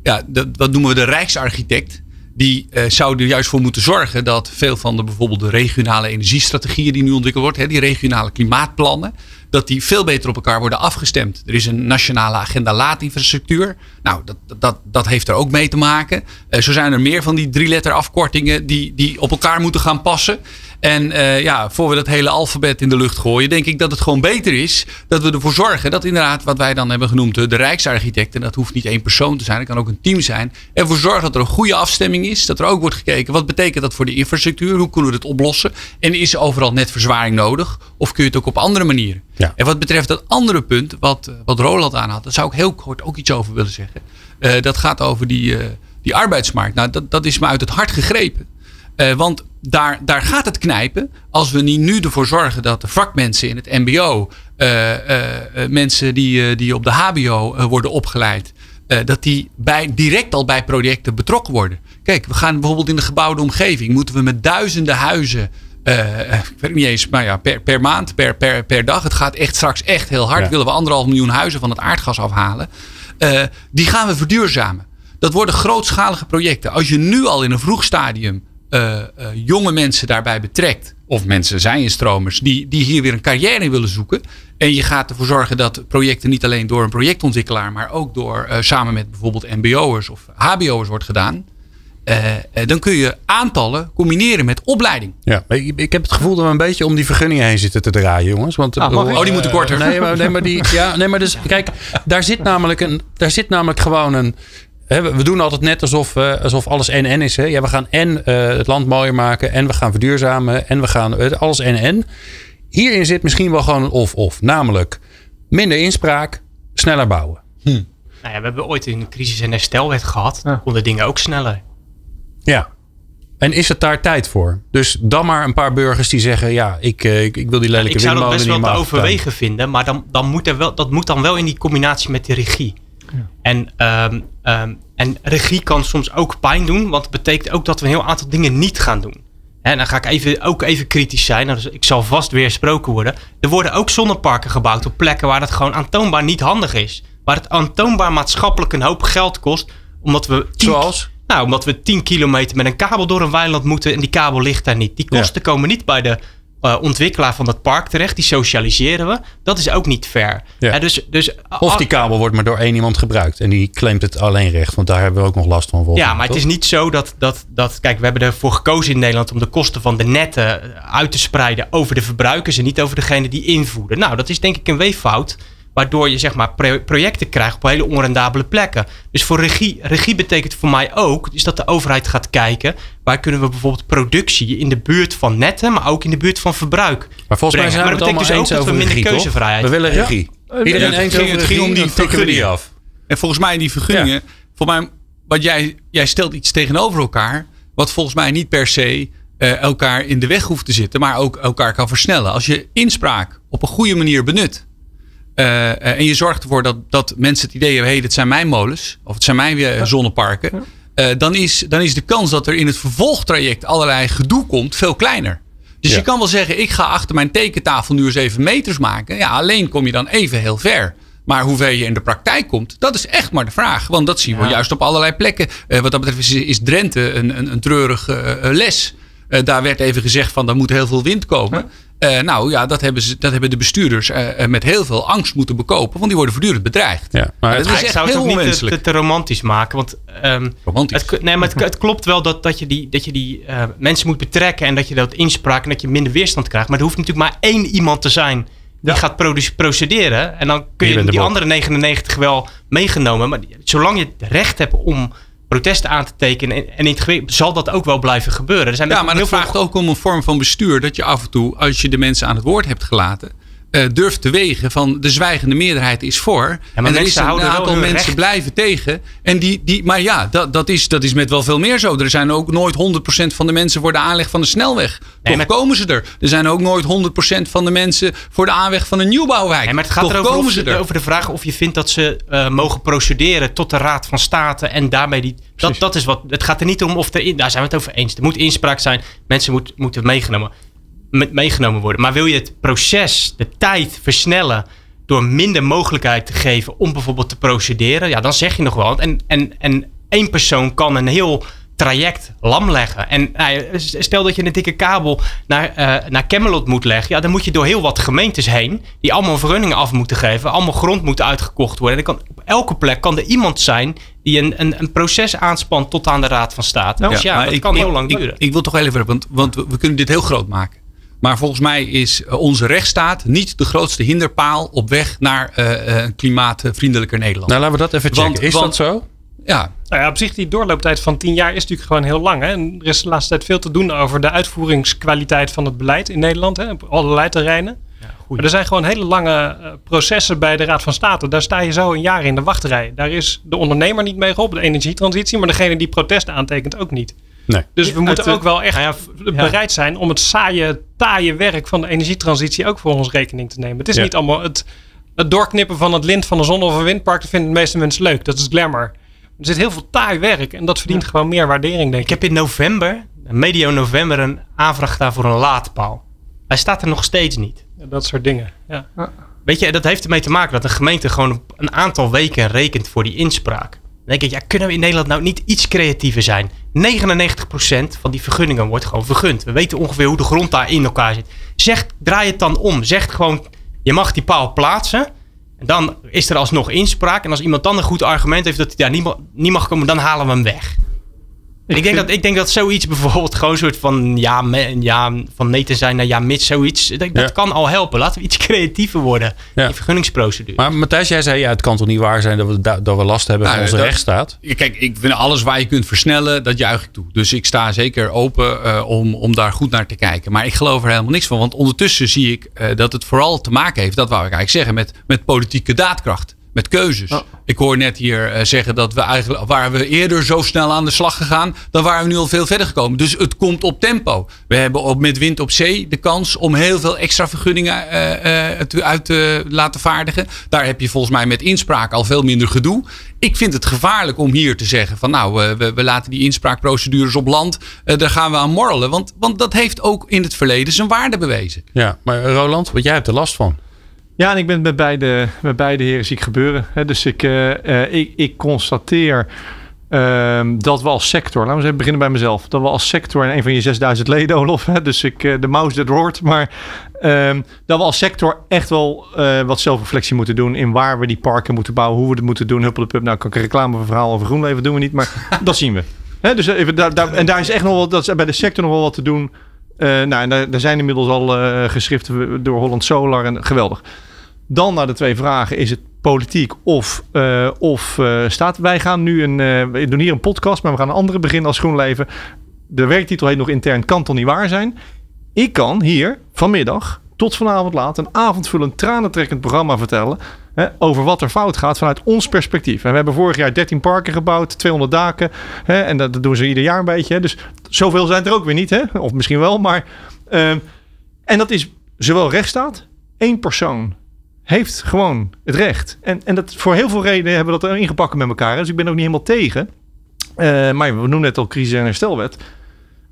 ja, dat, wat noemen we de Rijksarchitect. Die eh, zou er juist voor moeten zorgen dat veel van de bijvoorbeeld de regionale energiestrategieën die nu ontwikkeld wordt, hè, die regionale klimaatplannen, dat die veel beter op elkaar worden afgestemd. Er is een nationale agenda laadinfrastructuur. Nou, dat, dat, dat heeft er ook mee te maken. Eh, zo zijn er meer van die drie letter afkortingen die, die op elkaar moeten gaan passen. En eh, ja, voor we dat hele alfabet in de lucht gooien, denk ik dat het gewoon beter is dat we ervoor zorgen dat inderdaad wat wij dan hebben genoemd de, de Rijksarchitect, en dat hoeft niet één persoon te zijn, het kan ook een team zijn, ervoor zorgen dat er een goede afstemming is, dat er ook wordt gekeken wat betekent dat voor de infrastructuur, hoe kunnen we het oplossen en is overal net verzwaring nodig of kun je het ook op andere manieren. Ja. En wat betreft dat andere punt wat, eh, wat Roland aanhad, daar zou ik heel kort ook iets over willen zeggen. Eh, dat gaat over die, die arbeidsmarkt. Nou, dat, dat is me uit het hart gegrepen. Want daar, daar gaat het knijpen als we niet nu ervoor zorgen dat de vakmensen in het MBO, eh, eh, eh, mensen die, die op de HBO worden opgeleid, dat die bij, direct al bij projecten betrokken worden. Kijk, we gaan bijvoorbeeld in de gebouwde omgeving, moeten we met duizenden huizen. ik weet niet eens, maar ja, per, per maand, per, per, per dag. Het gaat echt straks echt heel hard. Ja. Willen we anderhalf miljoen huizen van het aardgas afhalen. Die gaan we verduurzamen. Dat worden grootschalige projecten. Als je nu al in een vroeg stadium eh, eh, jonge mensen daarbij betrekt. Of mensen zijn instromers die, die hier weer een carrière in willen zoeken. En je gaat ervoor zorgen dat projecten niet alleen door een projectontwikkelaar. Maar ook door eh, samen met bijvoorbeeld mbo'ers of hbo'ers wordt gedaan. dan kun je aantallen combineren met opleiding. Ja, maar ik, ik heb het gevoel dat we een beetje om die vergunningen heen zitten te draaien, jongens. Want, Ah, mag bedoel, ik? Oh, die moeten korter. Nee, maar, nee, maar die, ja, nee, maar dus, kijk, daar zit namelijk, een, daar zit namelijk gewoon een. We doen altijd net alsof, eh, alsof alles en-en is. Hè? Ja, we gaan en eh, het land mooier maken, en we gaan verduurzamen, en we gaan eh, alles en-en. Hierin zit misschien wel gewoon een of-of. Namelijk minder inspraak, sneller bouwen. Nou ja, we hebben ooit een crisis- en herstelwet gehad. Ja. Dan konden dingen ook sneller. Ja. En is het daar tijd voor? Dus dan maar een paar burgers die zeggen: ja, ik, ik, ik wil die lelijke Ik zou dat windmolen best niet wel te overwegen vinden, maar dan, dan moet er wel, dat moet dan wel in die combinatie met die regie. En, ehm, ehm, en regie kan soms ook pijn doen, want het betekent ook dat we een heel aantal dingen niet gaan doen. En dan ga ik even, ook even kritisch zijn. Nou, dus ik zal vast weer gesproken worden. Er worden ook zonneparken gebouwd op plekken waar het gewoon aantoonbaar niet handig is. Waar het aantoonbaar maatschappelijk een hoop geld kost. Omdat we tien, Zoals? nou, omdat we 10 kilometer met een kabel door een weiland moeten en die kabel ligt daar niet. Die kosten komen niet bij de eh, ontwikkelaar van dat park terecht. Die socialiseren we. Dat is ook niet fair. Ja. Hè, dus, dus, Of die kabel wordt maar door één iemand gebruikt. En die claimt het alleen recht. Want daar hebben we ook nog last van. Ja, maar het is niet zo dat, dat, dat. Kijk, we hebben ervoor gekozen in Nederland om de kosten van de netten uit te spreiden over de verbruikers en niet over degene die invoeren. Nou, dat is denk ik een weeffout. Waardoor je zeg maar pro- projecten krijgt op hele onrendabele plekken. Dus voor regie, regie betekent voor mij ook is dat de overheid gaat kijken. Waar kunnen we bijvoorbeeld productie in de buurt van netten, maar ook in de buurt van verbruik. Maar volgens mij zijn we maar het allemaal dus eens ook dat we over minder regie, toch? keuzevrijheid We willen regie. Iedereen het ging- het ging om regie, die vergunningen. af. En volgens mij die vergunningen, voor mij, wat jij, jij stelt iets tegenover elkaar, wat volgens mij niet per se eh, elkaar in de weg hoeft te zitten, maar ook elkaar kan versnellen. Als je inspraak op een goede manier benut eh, eh, en je zorgt ervoor dat, dat mensen het idee hebben, hé, hey, dit zijn mijn molens of het zijn mijn eh, zonneparken, dan, is, dan is de kans dat er in het vervolgtraject allerlei gedoe komt veel kleiner. Dus Ja. je kan wel zeggen, ik ga achter mijn tekentafel nu eens even meters maken. Ja, alleen kom je dan even heel ver. Maar hoeveel je in de praktijk komt, dat is echt maar de vraag. Want dat zien we Ja. juist op allerlei plekken. Wat dat betreft is, is Drenthe een, een, een treurige les. Daar werd even gezegd van, er moet heel veel wind komen. Eh, nou ja, dat hebben, ze, dat hebben de bestuurders eh, eh, met heel veel angst moeten bekopen. Want die worden voortdurend bedreigd. Ja, maar dat het, is ik echt zou het heel ook niet te, te, te romantisch maken. Want ehm, Romantisch. Het, nee, maar het, het klopt wel dat, dat je die, dat je die eh, mensen moet betrekken en dat je dat inspraak en dat je minder weerstand krijgt. Maar er hoeft natuurlijk maar één iemand te zijn die gaat procederen. En dan kun Je die andere 99 wel meegenomen. Maar die- zolang je het recht hebt om protesten aan te tekenen en, en het zal dat ook wel blijven gebeuren. Er zijn Ja, maar dat veel vraagt ook om een vorm van bestuur. Dat je af en toe, als je de mensen aan het woord hebt gelaten. Eh, durft te wegen van de zwijgende meerderheid is voor. en er is een aantal mensen recht. blijven tegen. En die, die, maar ja, dat, dat, is, dat is met wel veel meer zo. Er zijn ook nooit 100% van de mensen voor de aanleg van de snelweg. Toch maar- komen ze er. Er zijn ook nooit 100% van de mensen voor de aanleg van een nieuwbouwwijk. Nee, maar het gaat Toch erover komen ze er. over de vraag of je vindt dat ze eh, mogen procederen tot de Raad van State en daarmee die. Dat, dat is wat. Het gaat er niet om of er. Daar zijn we het over eens. Er moet inspraak zijn. Mensen moet, moeten meegenomen, me- meegenomen worden. Maar wil je het proces, de tijd versnellen. door minder mogelijkheid te geven om bijvoorbeeld te procederen. ja, dan zeg je nog wel. wat. En, en, en één persoon kan een heel traject lam leggen. En nou stel dat je een dikke kabel naar, eh, naar Camelot moet leggen. Ja, dan moet je door heel wat gemeentes heen. Die allemaal vergunningen af moeten geven. Allemaal grond moet uitgekocht worden. En kan, op elke plek kan er iemand zijn die een, een, een proces aanspant tot aan de Raad van State. dus ja, dat ik- kan ik- heel lang duren. Ik wil toch even, want, want we, we kunnen dit heel groot maken. Maar volgens mij is eh, onze rechtsstaat niet de grootste hinderpaal op weg naar eh, eh, een klimaatvriendelijker Nederland. nou, laten we dat even checken. Want- is want- dat zo? ja, Nou ja, op zich die doorlooptijd van 10 jaar is natuurlijk gewoon heel lang. Hè? En er is de laatste tijd veel te doen over de uitvoeringskwaliteit van het beleid in Nederland. Hè? Op allerlei terreinen. maar er zijn gewoon hele lange processen bij de Raad van State. Daar sta je zo een jaar in de wachtrij. Daar is de ondernemer niet mee geholpen, de energietransitie. Maar degene die protesten aantekent ook niet. Nee. Dus we moeten ook wel echt Nou ja, bereid zijn om het saaie, taaie werk van de energietransitie ook voor ons rekening te nemen. Het is Ja. niet allemaal het, het doorknippen van het lint van een zon- of een windpark. Dat vinden de meeste mensen leuk. Dat is glamour. Er zit heel veel taai werk en dat verdient gewoon meer waardering, denk Ik ik. heb in november, medio november, een aanvraag gedaan voor een laadpaal. Hij staat er nog steeds niet. Dat soort dingen. Ja. Weet je, dat heeft ermee te maken dat een gemeente gewoon een aantal weken rekent voor die inspraak. Denk ik, ja, kunnen we in Nederland nou niet iets creatiever zijn? 99% van die vergunningen wordt gewoon vergund. We weten ongeveer hoe de grond daar in elkaar zit. Zeg, draai het dan om. Zeg gewoon, je mag die paal plaatsen. En dan is er alsnog inspraak. En als iemand dan een goed argument heeft dat hij daar niet mag komen, dan halen we hem weg. Ik, denk dat, ik denk dat zoiets bijvoorbeeld gewoon een soort van ja, me- ja van nee te zijn naar ja, mits zoiets. Dat, dat Ja. kan al helpen. Laten we iets creatiever worden Ja. in die vergunningsprocedure. Maar Matthijs, jij zei ja, het kan toch niet waar zijn dat we, da- dat we last hebben Nou, van onze dat- rechtsstaat? Ja, Kijk, ik vind alles waar je kunt versnellen, dat juich ik toe. Dus ik sta zeker open eh, om, om daar goed naar te kijken. Maar ik geloof er helemaal niks van. Want ondertussen zie ik eh, dat het vooral te maken heeft, dat wou ik eigenlijk zeggen, met, met politieke daadkracht. Met keuzes. Ik hoor net hier eh, zeggen dat we eigenlijk, waren we eerder zo snel aan de slag gegaan, dan waren we nu al veel verder gekomen. Dus het komt op tempo. We hebben op, met Wind op Zee de kans om heel veel extra vergunningen eh, eh, uit te laten vaardigen. Daar heb je volgens mij met inspraak al veel minder gedoe. Ik vind het gevaarlijk om hier te zeggen van nou, we, we laten die inspraakprocedures op land. eh, daar gaan we aan morrelen. Want, want dat heeft ook in het verleden zijn waarde bewezen. Ja, maar Roland, want jij hebt er last van. Ja, en ik ben met beide, met beide heren ziek gebeuren. Hè. Dus ik, eh, eh, ik, ik constateer ehm, dat we als sector, laten we eens even beginnen bij mezelf, dat we als sector en een van je 6000 leden, Olof, hè, dus ik, eh, de mouse dat roert, maar ehm, dat we als sector echt wel wat zelfreflectie moeten doen in waar we die parken moeten bouwen, hoe we het moeten doen. Huppel de pub, nou kan ik een reclame voor verhaal over GroenLeven doen we niet, maar dat zien we. Dus even, daar, en daar is echt nog wel, dat is bij de sector nog wel wat te doen. Eh, nou, en daar, zijn inmiddels al geschriften door Holland Solar en geweldig. Dan naar de twee vragen: is het politiek of, uh, of uh, staat? Wij gaan nu een. Uh, we doen hier een podcast, maar we gaan een andere beginnen als GroenLeven. De werktitel heet nog intern: kan toch niet waar zijn? Ik kan hier vanmiddag tot vanavond laat een avondvullend tranentrekkend programma vertellen. Over wat er fout gaat vanuit ons perspectief. En we hebben vorig jaar 13 parken gebouwd, 200 daken. Hè, en dat, doen ze ieder jaar een beetje. Dus zoveel zijn er ook weer niet. Hè? Of misschien wel, maar. Uh, en dat is zowel rechtsstaat, één persoon heeft gewoon het recht. En, en dat voor heel veel redenen hebben we dat ingepakt met elkaar. Dus ik ben ook niet helemaal tegen. Uh, maar we noemen net al crisis- en herstelwet.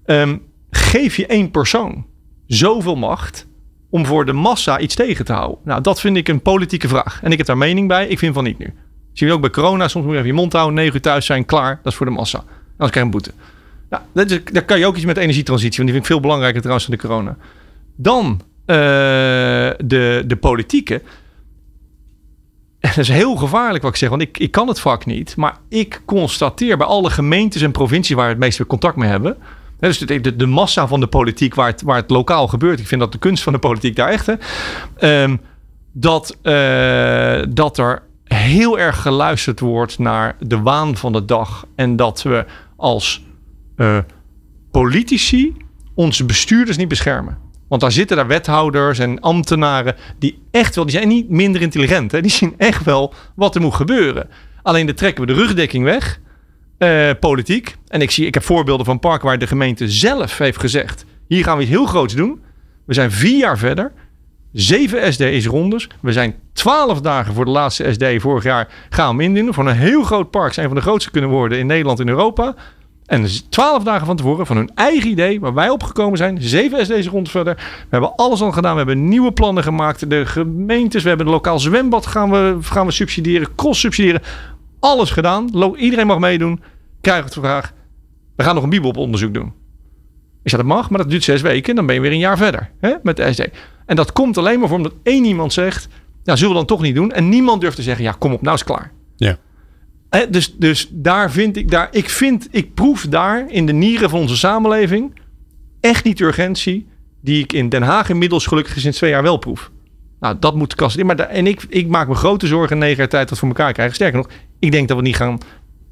Um, geef je één persoon zoveel macht om voor de massa iets tegen te houden? Nou, dat vind ik een politieke vraag. En ik heb daar mening bij. Ik vind van niet nu. Zie je ook bij corona. Soms moet je even je mond houden. 9 uur thuis zijn. Klaar. Dat is voor de massa. Anders krijg je een boete. Nou, dat is, daar kan je ook iets met energietransitie. Want die vind ik veel belangrijker trouwens dan de corona. Dan uh, de, de politieke. dat is heel gevaarlijk wat ik zeg, want ik, ik kan het vak niet. Maar ik constateer bij alle gemeentes en provincies waar we het meeste contact mee hebben. Hè, dus de, de, massa van de politiek waar het, waar het lokaal gebeurt. Ik vind dat de kunst van de politiek daar echt. Hè, um, dat, uh, dat er heel erg geluisterd wordt naar de waan van de dag. En dat we als uh, politici onze bestuurders niet beschermen. Want daar zitten daar wethouders en ambtenaren die echt wel, die zijn niet minder intelligent. Hè? Die zien echt wel wat er moet gebeuren. Alleen dan trekken we de rugdekking weg, uh, politiek. En ik, zie, ik heb voorbeelden van parken waar de gemeente zelf heeft gezegd: hier gaan we iets heel groots doen. We zijn vier jaar verder. Zeven SD's rondes. We zijn twaalf dagen voor de laatste SD vorig jaar gaan we indienen. Voor een heel groot park zijn van de grootste kunnen worden in Nederland en Europa. En twaalf dagen van tevoren van hun eigen idee, waar wij opgekomen zijn, zeven SD's rond verder. We hebben alles al gedaan. We hebben nieuwe plannen gemaakt. De gemeentes, we hebben een lokaal zwembad gaan we, gaan we subsidiëren, cross subsidiëren. Alles gedaan. Iedereen mag meedoen. Krijg het vraag. We gaan nog een bibelonderzoek doen. Ik zeg dat mag, maar dat duurt zes weken. Dan ben je weer een jaar verder hè, met de SD. En dat komt alleen maar voor omdat één iemand zegt, ja, zullen we dan toch niet doen? En niemand durft te zeggen, ja, kom op, nou is het klaar. Ja. He, dus, dus daar vind ik, daar, ik vind, ik proef daar in de nieren van onze samenleving echt niet de urgentie die ik in Den Haag inmiddels gelukkig sinds twee jaar wel proef. Nou, dat moet kast in. Maar daar, en ik, ik maak me grote zorgen in negen jaar tijd dat voor elkaar krijgen. Sterker nog, ik denk dat we niet gaan.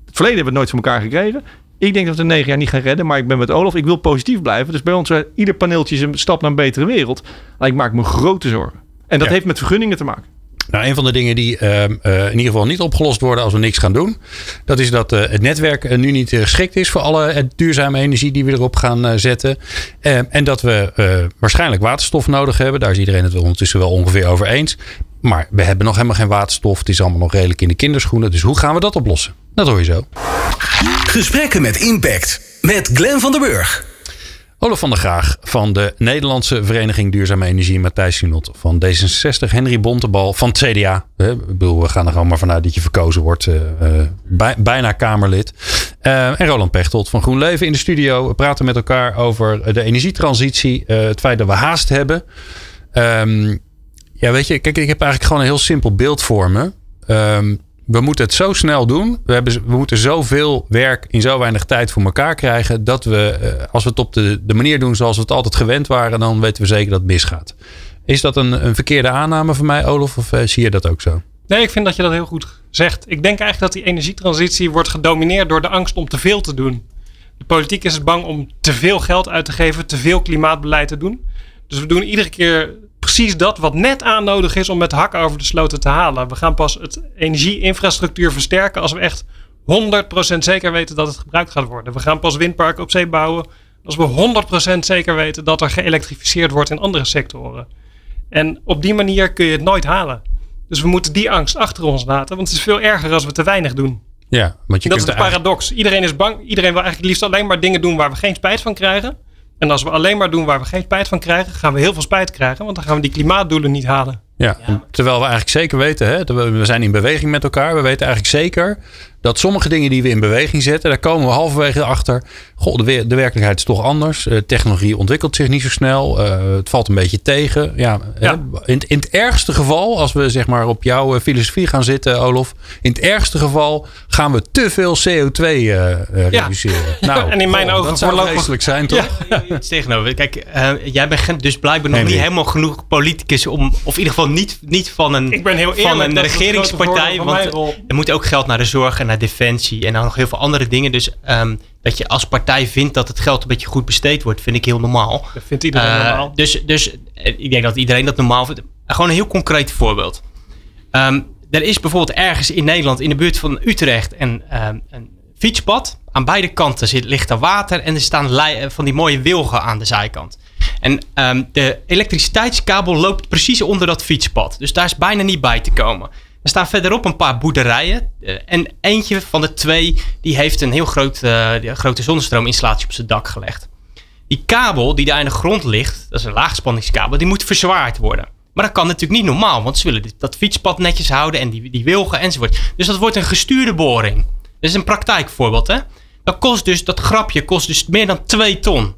Het verleden hebben we het nooit voor elkaar gekregen. Ik denk dat we de negen jaar niet gaan redden. Maar ik ben met Olaf. Ik wil positief blijven. Dus bij ons, ieder paneeltje is een stap naar een betere wereld. Maar ik maak me grote zorgen. En dat Ja. heeft met vergunningen te maken. Nou, een van de dingen die ehm, eh, in ieder geval niet opgelost worden als we niks gaan doen, dat is dat eh, het netwerk eh, nu niet geschikt is voor alle duurzame energie die we erop gaan zetten. Eh, en dat we waarschijnlijk waterstof nodig hebben. Daar is iedereen het wel ondertussen wel ongeveer over eens. Maar we hebben nog helemaal geen waterstof. Het is allemaal nog redelijk in de kinderschoenen. Dus hoe gaan we dat oplossen? Dat hoor je zo. Gesprekken met impact. Met Glenn van der Burg. Olaf van der Graag van de Nederlandse Vereniging Duurzame Energie. Matthijs Junot van D66. Henry Bontebal van het CDA. Ik bedoel, we gaan er maar vanuit dat je verkozen wordt. eh, eh, bij- bijna Kamerlid. Eh, en Roland Pechtold van GroenLeven in de studio. We praten met elkaar over de energietransitie. het feit dat we haast hebben. Ehm, ja, weet je, kijk, ik heb eigenlijk gewoon een heel simpel beeld voor me. Ehm, we moeten het zo snel doen. We, hebben, we moeten zoveel werk in zo weinig tijd voor elkaar krijgen. Dat we, eh, als we het op de, manier doen zoals we het altijd gewend waren, dan weten we zeker dat het misgaat. Is dat een, een verkeerde aanname van mij, Olaf? Of eh, zie je dat ook zo? Nee, ik vind dat je dat heel goed zegt. Ik denk eigenlijk dat die energietransitie wordt gedomineerd door de angst om te veel te doen. De politiek is bang om te veel geld uit te geven, te veel klimaatbeleid te doen. Dus we doen iedere keer precies dat wat net aan nodig is om met hakken over de sloten te halen. We gaan pas het energieinfrastructuur versterken als we echt 100% zeker weten dat het gebruikt gaat worden. We gaan pas windparken op zee bouwen als we 100% zeker weten dat er geëlektrificeerd wordt in andere sectoren. En op die manier kun je het nooit halen. Dus we moeten die angst achter ons laten, want het is veel erger als we te weinig doen. Ja, want je dat is de paradox. Iedereen is bang. Iedereen wil eigenlijk liefst alleen maar dingen doen waar we geen spijt van krijgen. En als we alleen maar doen waar we geen spijt van krijgen, gaan we heel veel spijt krijgen, want dan gaan we die klimaatdoelen niet halen. Ja, terwijl we eigenlijk zeker weten, hè, we zijn in beweging met elkaar. We weten eigenlijk zeker dat sommige dingen die we in beweging zetten, daar komen we halverwege achter, goh, de, we- de werkelijkheid is toch anders. Eh, technologie ontwikkelt zich niet zo snel. Eh, het valt een beetje tegen. Ja, Ja. in, in het ergste geval, als we zeg maar op jouw eh, filosofie gaan zitten, Olof. In het ergste geval gaan we te veel CO2 eh, eh, reduceren. Nou, En in mijn goh, ogen dat zou voorlopig- vreselijk zijn, toch? Iets tegenover. Kijk, jij bent dus blijkbaar nog Nee, niet nee. helemaal genoeg politicus om, of in ieder geval niet, niet van een, Ik ben heel van eerlijk, een regeringspartij. Want er moet ook geld naar de zorg en naar defensie en dan nog heel veel andere dingen. Dus ehm, dat je als partij vindt dat het geld een beetje goed besteed wordt, vind ik heel normaal. Dat vindt iedereen Eh, normaal. Dus, dus ik denk dat iedereen dat normaal vindt. Gewoon een heel concreet voorbeeld. Ehm, er is bijvoorbeeld ergens in Nederland, in de buurt van Utrecht, een, ehm, een fietspad. Aan beide kanten zit, ligt er water en er staan eh, van die mooie wilgen aan de zijkant. En ehm, de elektriciteitskabel loopt precies onder dat fietspad. Dus daar is bijna niet bij te komen. Er staan verderop een paar boerderijen. eh, En eentje van de twee die heeft een heel groot, eh, die- grote zonnestroominstallatie op zijn dak gelegd. Die kabel die daar in de grond ligt, dat is een laagspanningskabel, die moet verzwaard worden. Maar dat kan natuurlijk niet normaal, want ze willen dat fietspad netjes houden en die, die wilgen enzovoort. Dus dat wordt een gestuurde boring. Dat is een praktijkvoorbeeld, hè? Dat kost dus, dat grapje kost dus meer dan 2 ton.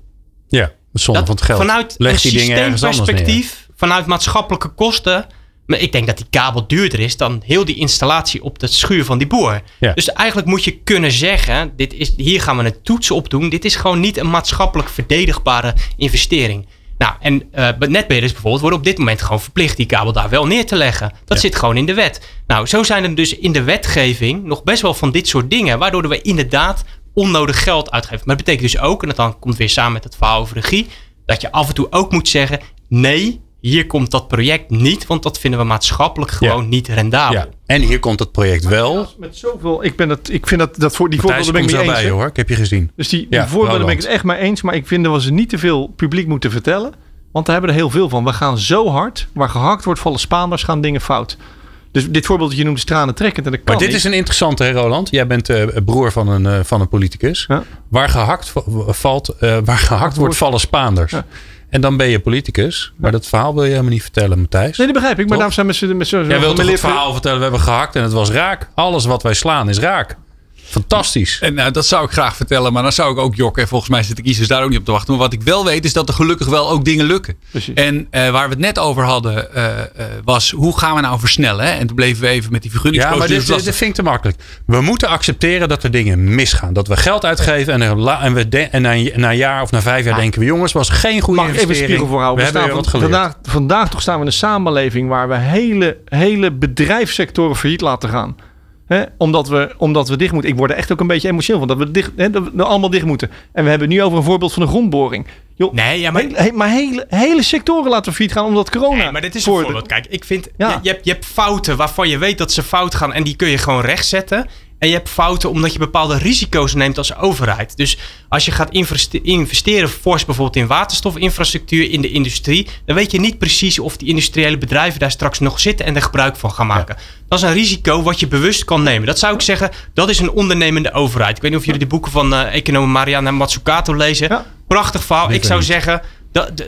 Ja, dat is zonde Dat van het geld. Vanuit Leg die systeemperspectief, vanuit maatschappelijke kosten. Maar ik denk dat die kabel duurder is dan heel die installatie op de schuur van die boer. Ja. Dus eigenlijk moet je kunnen zeggen: dit is, hier gaan we een toets op doen. Dit is gewoon niet een maatschappelijk verdedigbare investering. Nou, en eh netbeheerders bijvoorbeeld worden op dit moment gewoon verplicht die kabel daar wel neer te leggen. Dat zit gewoon in de wet. Nou, zo zijn er dus in de wetgeving nog best wel van dit soort dingen, waardoor we inderdaad onnodig geld uitgeven. Maar dat betekent dus ook, en dat dan komt weer samen met het verhaal over regie, dat je af en toe ook moet zeggen: nee, hier komt dat project niet, want dat vinden we maatschappelijk gewoon niet rendabel. Ja. En hier komt het project wel. Met zoveel, ik, ben dat, ik vind dat, dat voor die voorbeelden ben ik niet eens. bij hoor. Ik heb je gezien. Dus die, Ja, die voorbeelden ben ik het echt mee eens. Maar ik vind dat we ze niet te veel publiek moeten vertellen. Want daar hebben we er heel veel van. We gaan zo hard. Waar gehakt wordt, vallen Spaanders, gaan dingen fout. Dus dit voorbeeld dat je noemt is tranen trekkend. En dat kan Maar dit niet. is een interessante, hè, Roland. Jij bent eh, broer van een, eh, van een politicus. Ja. Waar gehakt, va- valt, eh, waar gehakt wordt, vallen Spaanders. Ja. En dan ben je politicus. Maar dat verhaal wil je helemaal niet vertellen, Matthijs. Nee, dat begrijp ik. Maar daarom zijn we met zo'n Jij wilt toch het verhaal vertellen? We hebben gehakt en het was raak. Alles wat wij slaan is raak. Fantastisch. En nou, dat zou ik graag vertellen, maar dan zou ik ook jokken. En volgens mij zitten kiezers daar ook niet op te wachten. Maar wat ik wel weet is dat er gelukkig wel ook dingen lukken. Precies. En eh, waar we het net over hadden eh, eh, was hoe gaan we nou versnellen? Hè? En toen bleven we even met die Ja, maar vergunningsprocedures. dit, dit, dit vind ik te makkelijk. We moeten accepteren dat er dingen misgaan. Dat we geld uitgeven en, er la- en, we de- en na, een- na een jaar of na vijf jaar denken we... jongens, was geen goede Mag ik even investering. spiegel voorhouden? We We hebben wat geleerd. vandaag, vandaag toch staan we in een samenleving waar we hele, hele bedrijfssectoren failliet laten gaan. Hè? Omdat, we, omdat we dicht moeten. Ik word er echt ook een beetje emotioneel van. Dat we, dicht, hè, dat we allemaal dicht moeten. En we hebben nu over een voorbeeld van een grondboring. Joh, Nee, ja, maar- Hele- he- maar hele, hele sectoren laten we failliet gaan omdat corona... Nee, maar dit is een voorbeeld. Kijk, ik vind, Ja. je, je, hebt, je hebt fouten waarvan je weet dat ze fout gaan en die kun je gewoon rechtzetten. En je hebt fouten omdat je bepaalde risico's neemt als overheid. Dus als je gaat investe- investeren fors bijvoorbeeld in waterstofinfrastructuur in de industrie, dan weet je niet precies of die industriële bedrijven daar straks nog zitten en er gebruik van gaan maken. Dat is een risico wat je bewust kan nemen. Dat zou ik zeggen, dat is een ondernemende overheid. Ik weet niet of jullie de boeken van eh econoom Mariana Mazzucato lezen. Ja. Prachtig verhaal. Ik zou zeggen,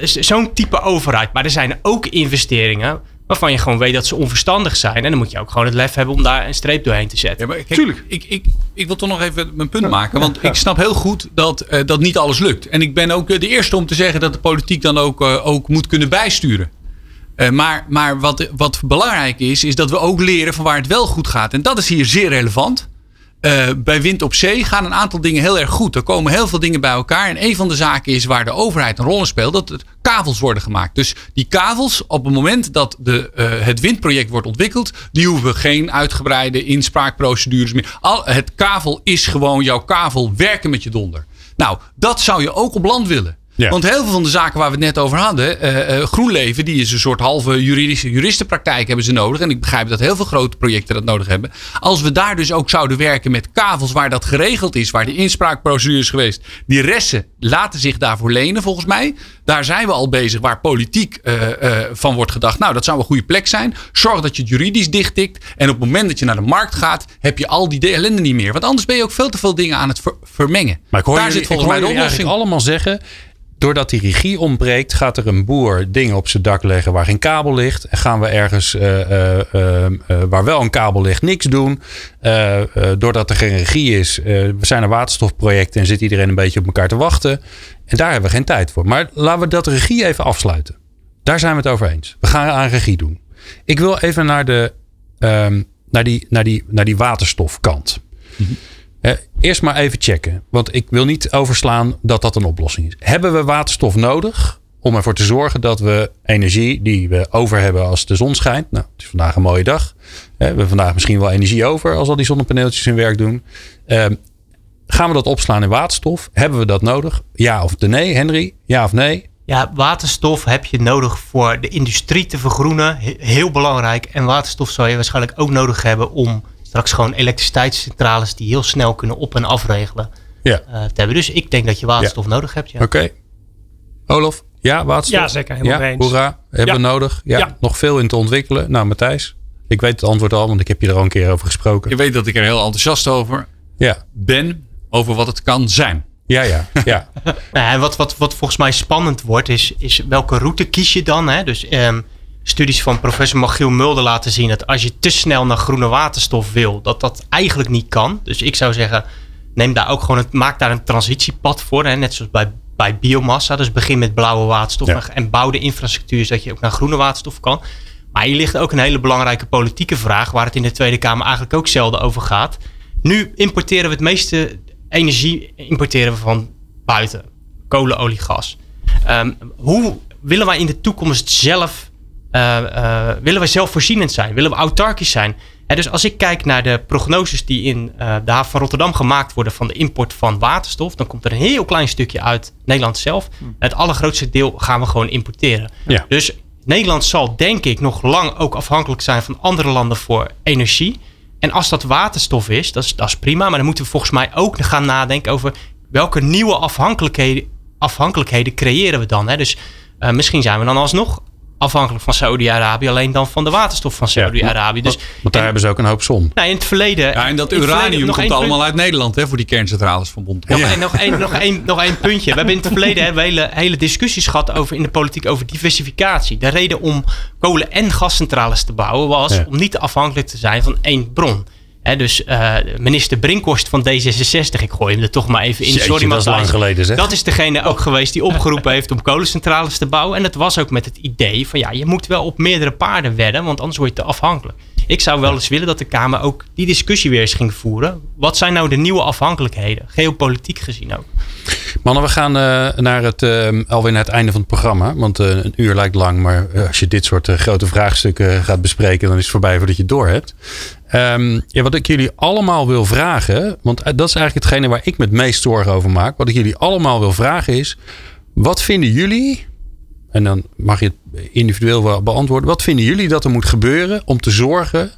zo'n type overheid. Maar er zijn ook investeringen waarvan je gewoon weet dat ze onverstandig zijn. En dan moet je ook gewoon het lef hebben om daar een streep doorheen te zetten. Ja, maar kijk, Tuurlijk. Ik, ik, ik wil toch nog even mijn punt maken. Want ik snap heel goed dat, eh, dat niet alles lukt. En ik ben ook eh, de eerste om te zeggen dat de politiek dan ook, eh, ook moet kunnen bijsturen. Eh, maar maar wat, wat belangrijk is, is dat we ook leren van waar het wel goed gaat. En dat is hier zeer relevant. Eh, bij wind op zee gaan een aantal dingen heel erg goed. Er komen heel veel dingen bij elkaar. En een van de zaken is waar de overheid een rol in speelt, dat er kavels worden gemaakt. Dus die kavels, op het moment dat de, eh, het windproject wordt ontwikkeld, die hoeven geen uitgebreide inspraakprocedures meer. Al, het kavel is gewoon jouw kavel werken met je donder. Nou, dat zou je ook op land willen. Ja. Want heel veel van de zaken waar we het net over hadden, eh, GroenLeven, die is een soort halve juridische juristenpraktijk hebben ze nodig. En ik begrijp dat heel veel grote projecten dat nodig hebben. Als we daar dus ook zouden werken met kavels waar dat geregeld is, waar de inspraakprocedure is geweest, die resten laten zich daarvoor lenen volgens mij. Daar zijn we al bezig waar politiek eh, van wordt gedacht. Nou, dat zou een goede plek zijn. Zorg dat je het juridisch dichttikt. En op het moment dat je naar de markt gaat, heb je al die ellende niet meer. Want anders ben je ook veel te veel dingen aan het ver- vermengen. Maar ik hoor daar jullie, zit volgens mij de oplossing. allemaal zeggen... doordat die regie ontbreekt, gaat er een boer dingen op zijn dak leggen waar geen kabel ligt. En gaan we ergens uh, uh, uh, waar wel een kabel ligt niks doen. doordat er geen regie is, we zijn er waterstofprojecten en zit iedereen een beetje op elkaar te wachten. En daar hebben we geen tijd voor. Maar laten we dat regie even afsluiten. Daar zijn we het over eens. We gaan aan regie doen. Ik wil even naar, de, um, naar, die, naar, die, naar die waterstofkant. Mm eerst maar even checken. Want ik wil niet overslaan dat dat een oplossing is. Hebben we waterstof nodig om ervoor te zorgen dat we energie die we over hebben als de zon schijnt. Nou, het is vandaag een mooie dag. We hebben vandaag misschien wel energie over als al die zonnepaneeltjes hun werk doen. Ehm, gaan we dat opslaan in waterstof? Hebben we dat nodig? Ja of nee, Henry? Ja of nee? Ja, waterstof heb je nodig voor de industrie te vergroenen. Heel belangrijk. En waterstof zou je waarschijnlijk ook nodig hebben om straks gewoon elektriciteitscentrales die heel snel kunnen op- en afregelen ja. Uh, te hebben. Dus ik denk dat je waterstof nodig hebt. Ja. Oké. Olof, ja, waterstof? Ja, zeker. Helemaal ja, eens. Hoera, hebben we nodig? Ja, nog veel in te ontwikkelen. Nou, Matthijs, ik weet het antwoord al, want ik heb je er al een keer over gesproken. Je weet dat ik er heel enthousiast over ja. ben, over wat het kan zijn. Ja, ja, ja. nou, wat, wat, wat volgens mij spannend wordt, is, is welke route kies je dan? Hè? Dus um, studies van professor Magiel Mulder laten zien dat als je te snel naar groene waterstof wil, dat dat eigenlijk niet kan. Dus ik zou zeggen, neem daar ook gewoon het, maak daar een transitiepad voor. Hè? Net zoals bij, bij biomassa. Dus begin met blauwe waterstof en bouw de infrastructuur zodat je ook naar groene waterstof kan. Maar hier ligt ook een hele belangrijke politieke vraag, waar het in de Tweede Kamer eigenlijk ook zelden over gaat. Nu importeren we het meeste energie importeren we van buiten. Kolen, olie, gas. Um, hoe willen wij in de toekomst zelf uh, uh, willen we zelfvoorzienend zijn? Willen we autarkisch zijn? dus als ik kijk naar de prognoses die in uh, de haven van Rotterdam gemaakt worden van de import van waterstof, dan komt er een heel klein stukje uit Nederland zelf. Hm. Het allergrootste deel gaan we gewoon importeren. Ja. Dus Nederland zal denk ik nog lang ook afhankelijk zijn van andere landen voor energie. En als dat waterstof is, dat is, dat is prima. Maar dan moeten we volgens mij ook gaan nadenken over welke nieuwe afhankelijkheden, afhankelijkheden creëren we dan. Hè? Dus uh, misschien zijn we dan alsnog afhankelijk van Saudi-Arabië, alleen dan van de waterstof van Saudi-Arabië. dus, want daar hebben ze ook een hoop zon. Nou, in het verleden. Ja, en dat uranium komt allemaal uit Nederland hè, voor die kerncentrales van Bond. Nog, één, nog, één, nog, één, nog één puntje. We hebben in het verleden hebben hele, hele discussies gehad over in de politiek over diversificatie. De reden om kolen- en gascentrales te bouwen was om niet afhankelijk te zijn van één bron dus uh, minister Brinkhorst van D66, ik gooi hem er toch maar even in. Sorry, dat is lang geleden zeg. Dat is degene ook geweest die opgeroepen heeft om kolencentrales te bouwen. En dat was ook met het idee van ja, je moet wel op meerdere paarden wedden, want anders word je te afhankelijk. Ik zou wel eens willen dat de Kamer ook die discussie weer eens ging voeren. Wat zijn nou de nieuwe afhankelijkheden, geopolitiek gezien ook? Mannen, we gaan uh, naar het, uh, alweer naar het einde van het programma. Want uh, een uur lijkt lang, maar als je dit soort grote vraagstukken gaat bespreken, dan is het voorbij voordat je het door hebt. Um, ja, wat ik jullie allemaal wil vragen, want dat is eigenlijk hetgene waar ik me het meest zorgen over maak. Wat ik jullie allemaal wil vragen is, wat vinden jullie, en dan mag je het individueel wel beantwoorden, wat vinden jullie dat er moet gebeuren om te zorgen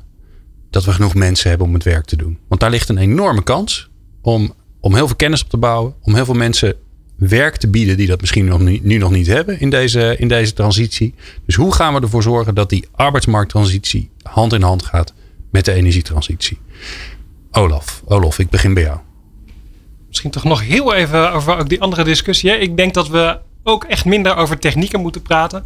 dat we genoeg mensen hebben om het werk te doen? Want daar ligt een enorme kans om, om heel veel kennis op te bouwen, om heel veel mensen werk te bieden die dat misschien nog nu nog niet hebben in deze, in deze transitie. Dus hoe gaan we ervoor zorgen dat die arbeidsmarkttransitie hand in hand gaat met de energietransitie. Olaf, Olaf, ik begin bij jou. Misschien toch nog heel even over ook die andere discussie. Ik denk dat we ook echt minder over technieken moeten praten.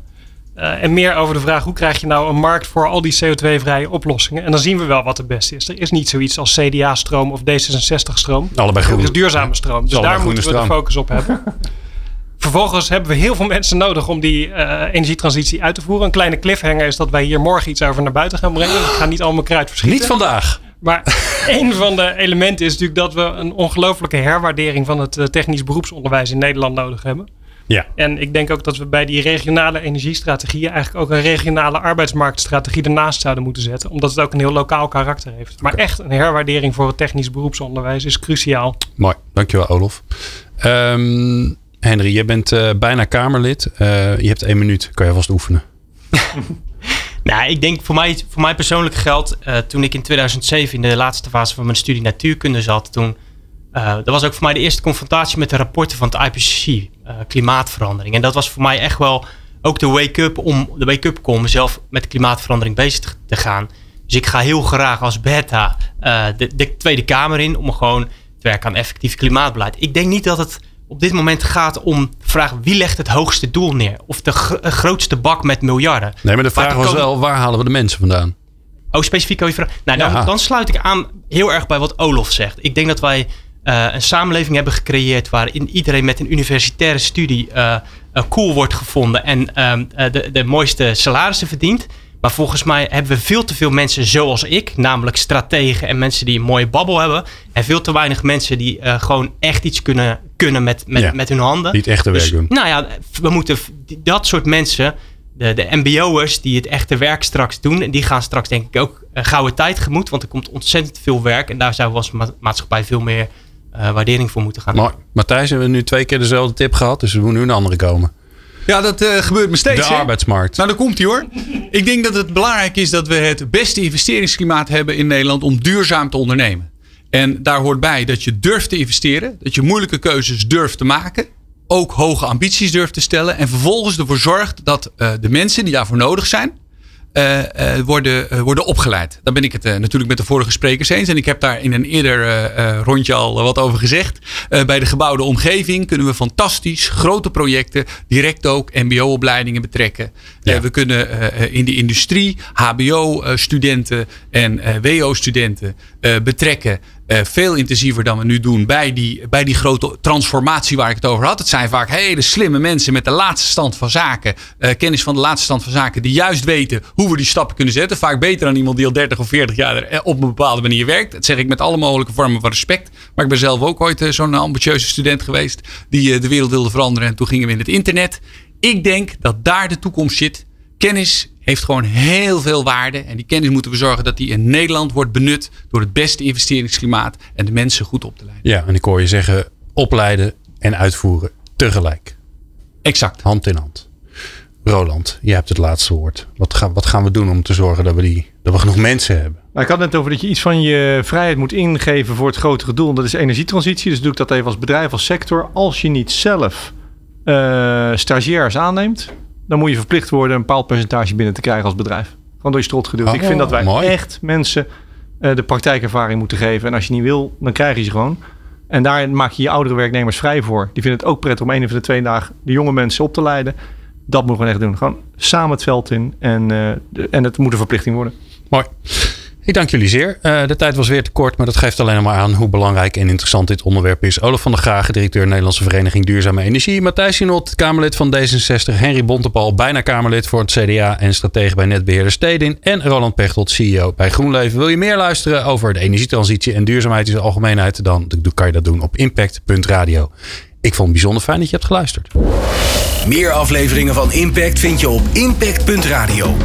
Uh, en meer over de vraag hoe krijg je nou een markt voor al die CO2-vrije oplossingen. En dan zien we wel wat het beste is. Er is niet zoiets als CDA-stroom of D66-stroom. Allebei groen. is duurzame stroom. Dus daar moeten we de focus op hebben. Vervolgens hebben we heel veel mensen nodig om die uh, energietransitie uit te voeren. Een kleine cliffhanger is dat wij hier morgen iets over naar buiten gaan brengen. Ik ga niet allemaal kruid verschieten. Niet vandaag. Maar een van de elementen is natuurlijk dat we een ongelofelijke herwaardering van het eh, technisch beroepsonderwijs in Nederland nodig hebben. Ja. En ik denk ook dat we bij die regionale energiestrategieën eigenlijk ook een regionale arbeidsmarktstrategie ernaast zouden moeten zetten. Omdat het ook een heel lokaal karakter heeft. Maar echt een herwaardering voor het technisch beroepsonderwijs is cruciaal. Mooi, dankjewel Olof. Um, Henry, je bent uh, bijna Kamerlid. Uh, je hebt één minuut. Kan je vast oefenen. nou, ik denk voor mij, voor mij persoonlijk geldt. Uh, toen ik in 2007 in de laatste fase van mijn studie natuurkunde zat. Toen, dat was ook voor mij de eerste confrontatie met de rapporten van het IPCC. klimaatverandering. En dat was voor mij echt wel ook de wake-up om de wake-up call mezelf met klimaatverandering bezig te gaan. Dus ik ga heel graag als beta de, de Tweede Kamer in om gewoon te werken aan effectief klimaatbeleid. Ik denk niet dat het op dit moment gaat om de vraag wie legt het hoogste doel neer? Of de eh, grootste bak met miljarden? Nee, maar de vraag was wel, waar halen we de mensen vandaan? Oh, specifiek over je vraag. Nou, dan, Ja. dan sluit ik aan heel erg bij wat Olof zegt. Ik denk dat wij eh, een samenleving hebben gecreëerd waarin iedereen met een universitaire studie eh, cool wordt gevonden en ehm, eh, de, de mooiste salarissen verdient. Maar volgens mij hebben we veel te veel mensen zoals ik, namelijk strategen en mensen die een mooie babbel hebben. En veel te weinig mensen die eh, gewoon echt iets kunnen, kunnen met, met, Ja. met hun handen. Die het echte werk Dus, doen. Nou ja, we moeten dat soort mensen, de, de MBO'ers die het echte werk straks doen, en die gaan straks denk ik ook uh, gouden tijd gemoet, want er komt ontzettend veel werk en daar zouden we als ma- maatschappij veel meer eh, waardering voor moeten gaan. Maar Matthijs, hebben we nu twee keer dezelfde tip gehad, dus er moet nu een andere komen. Ja, dat eh, gebeurt me steeds. De hè? arbeidsmarkt. Nou, daar komt hij hoor. Ik denk dat het belangrijk is dat we het beste investeringsklimaat hebben in Nederland om duurzaam te ondernemen. En daar hoort bij dat je durft te investeren, dat je moeilijke keuzes durft te maken, ook hoge ambities durft te stellen en vervolgens ervoor zorgt dat eh, de mensen die daarvoor nodig zijn, eh, worden, eh, worden opgeleid. Daar ben ik het natuurlijk met de vorige sprekers eens. En ik heb daar in een eerder rondje al wat over gezegd. Bij de gebouwde omgeving kunnen we fantastisch grote projecten direct ook MBO-opleidingen betrekken. Ja. We kunnen in de industrie HBO-studenten en WO-studenten betrekken. Eh, veel intensiever dan we nu doen bij die, bij die grote transformatie waar ik het over had. Het zijn vaak hele slimme mensen met de laatste stand van zaken. eh, kennis van de laatste stand van zaken. Die juist weten hoe we die stappen kunnen zetten. Vaak beter dan iemand die al 30 of 40 jaar eh, op een bepaalde manier werkt. Dat zeg ik met alle mogelijke vormen van respect. Maar ik ben zelf ook ooit zo'n ambitieuze student geweest. Die de wereld wilde veranderen. En toen gingen we in het internet. Ik denk dat daar de toekomst zit. Kennis heeft gewoon heel veel waarde. En die kennis moeten we zorgen dat die in Nederland wordt benut door het beste investeringsklimaat en de mensen goed op te leiden. Ja, en ik hoor je zeggen opleiden en uitvoeren tegelijk. Exact. Hand in hand. Roland, jij hebt het laatste woord. Wat, gaan wat gaan we doen om te zorgen dat we, die, dat we genoeg mensen hebben? Nou, ik had net over dat je iets van je vrijheid moet ingeven voor het grotere doel. En dat is energietransitie. Dus doe ik dat even als bedrijf, als sector. Als je niet zelf eh, stagiairs aanneemt, dan moet je verplicht worden een bepaald percentage binnen te krijgen als bedrijf. Gewoon door je strot geduwd. Oh, ik vind dat wij mooi. echt mensen eh, de praktijkervaring moeten geven. En als je niet wil, dan krijg je ze gewoon. En daar maak je je oudere werknemers vrij voor. Die vinden het ook prettig om een van de twee dagen de jonge mensen op te leiden. Dat moeten we echt doen. Gewoon samen het veld in. En, eh, en het moet een verplichting worden. Mooi. Ik dank jullie zeer. Eh, de tijd was weer te kort, maar dat geeft alleen maar aan hoe belangrijk en interessant dit onderwerp is. Olaf van der Gragen, directeur Nederlandse Vereniging Duurzame Energie. Matthijs Sinot, Kamerlid van D66. Henry Bontepal, bijna Kamerlid voor het CDA en stratege bij netbeheerder Stedin. En Roland Pechtold, CEO bij GroenLeven. Wil je meer luisteren over de energietransitie en duurzaamheid in zijn algemeenheid? Dan kan je dat doen op impact.radio. Ik vond het bijzonder fijn dat je hebt geluisterd. Meer afleveringen van Impact vind je op impact.radio.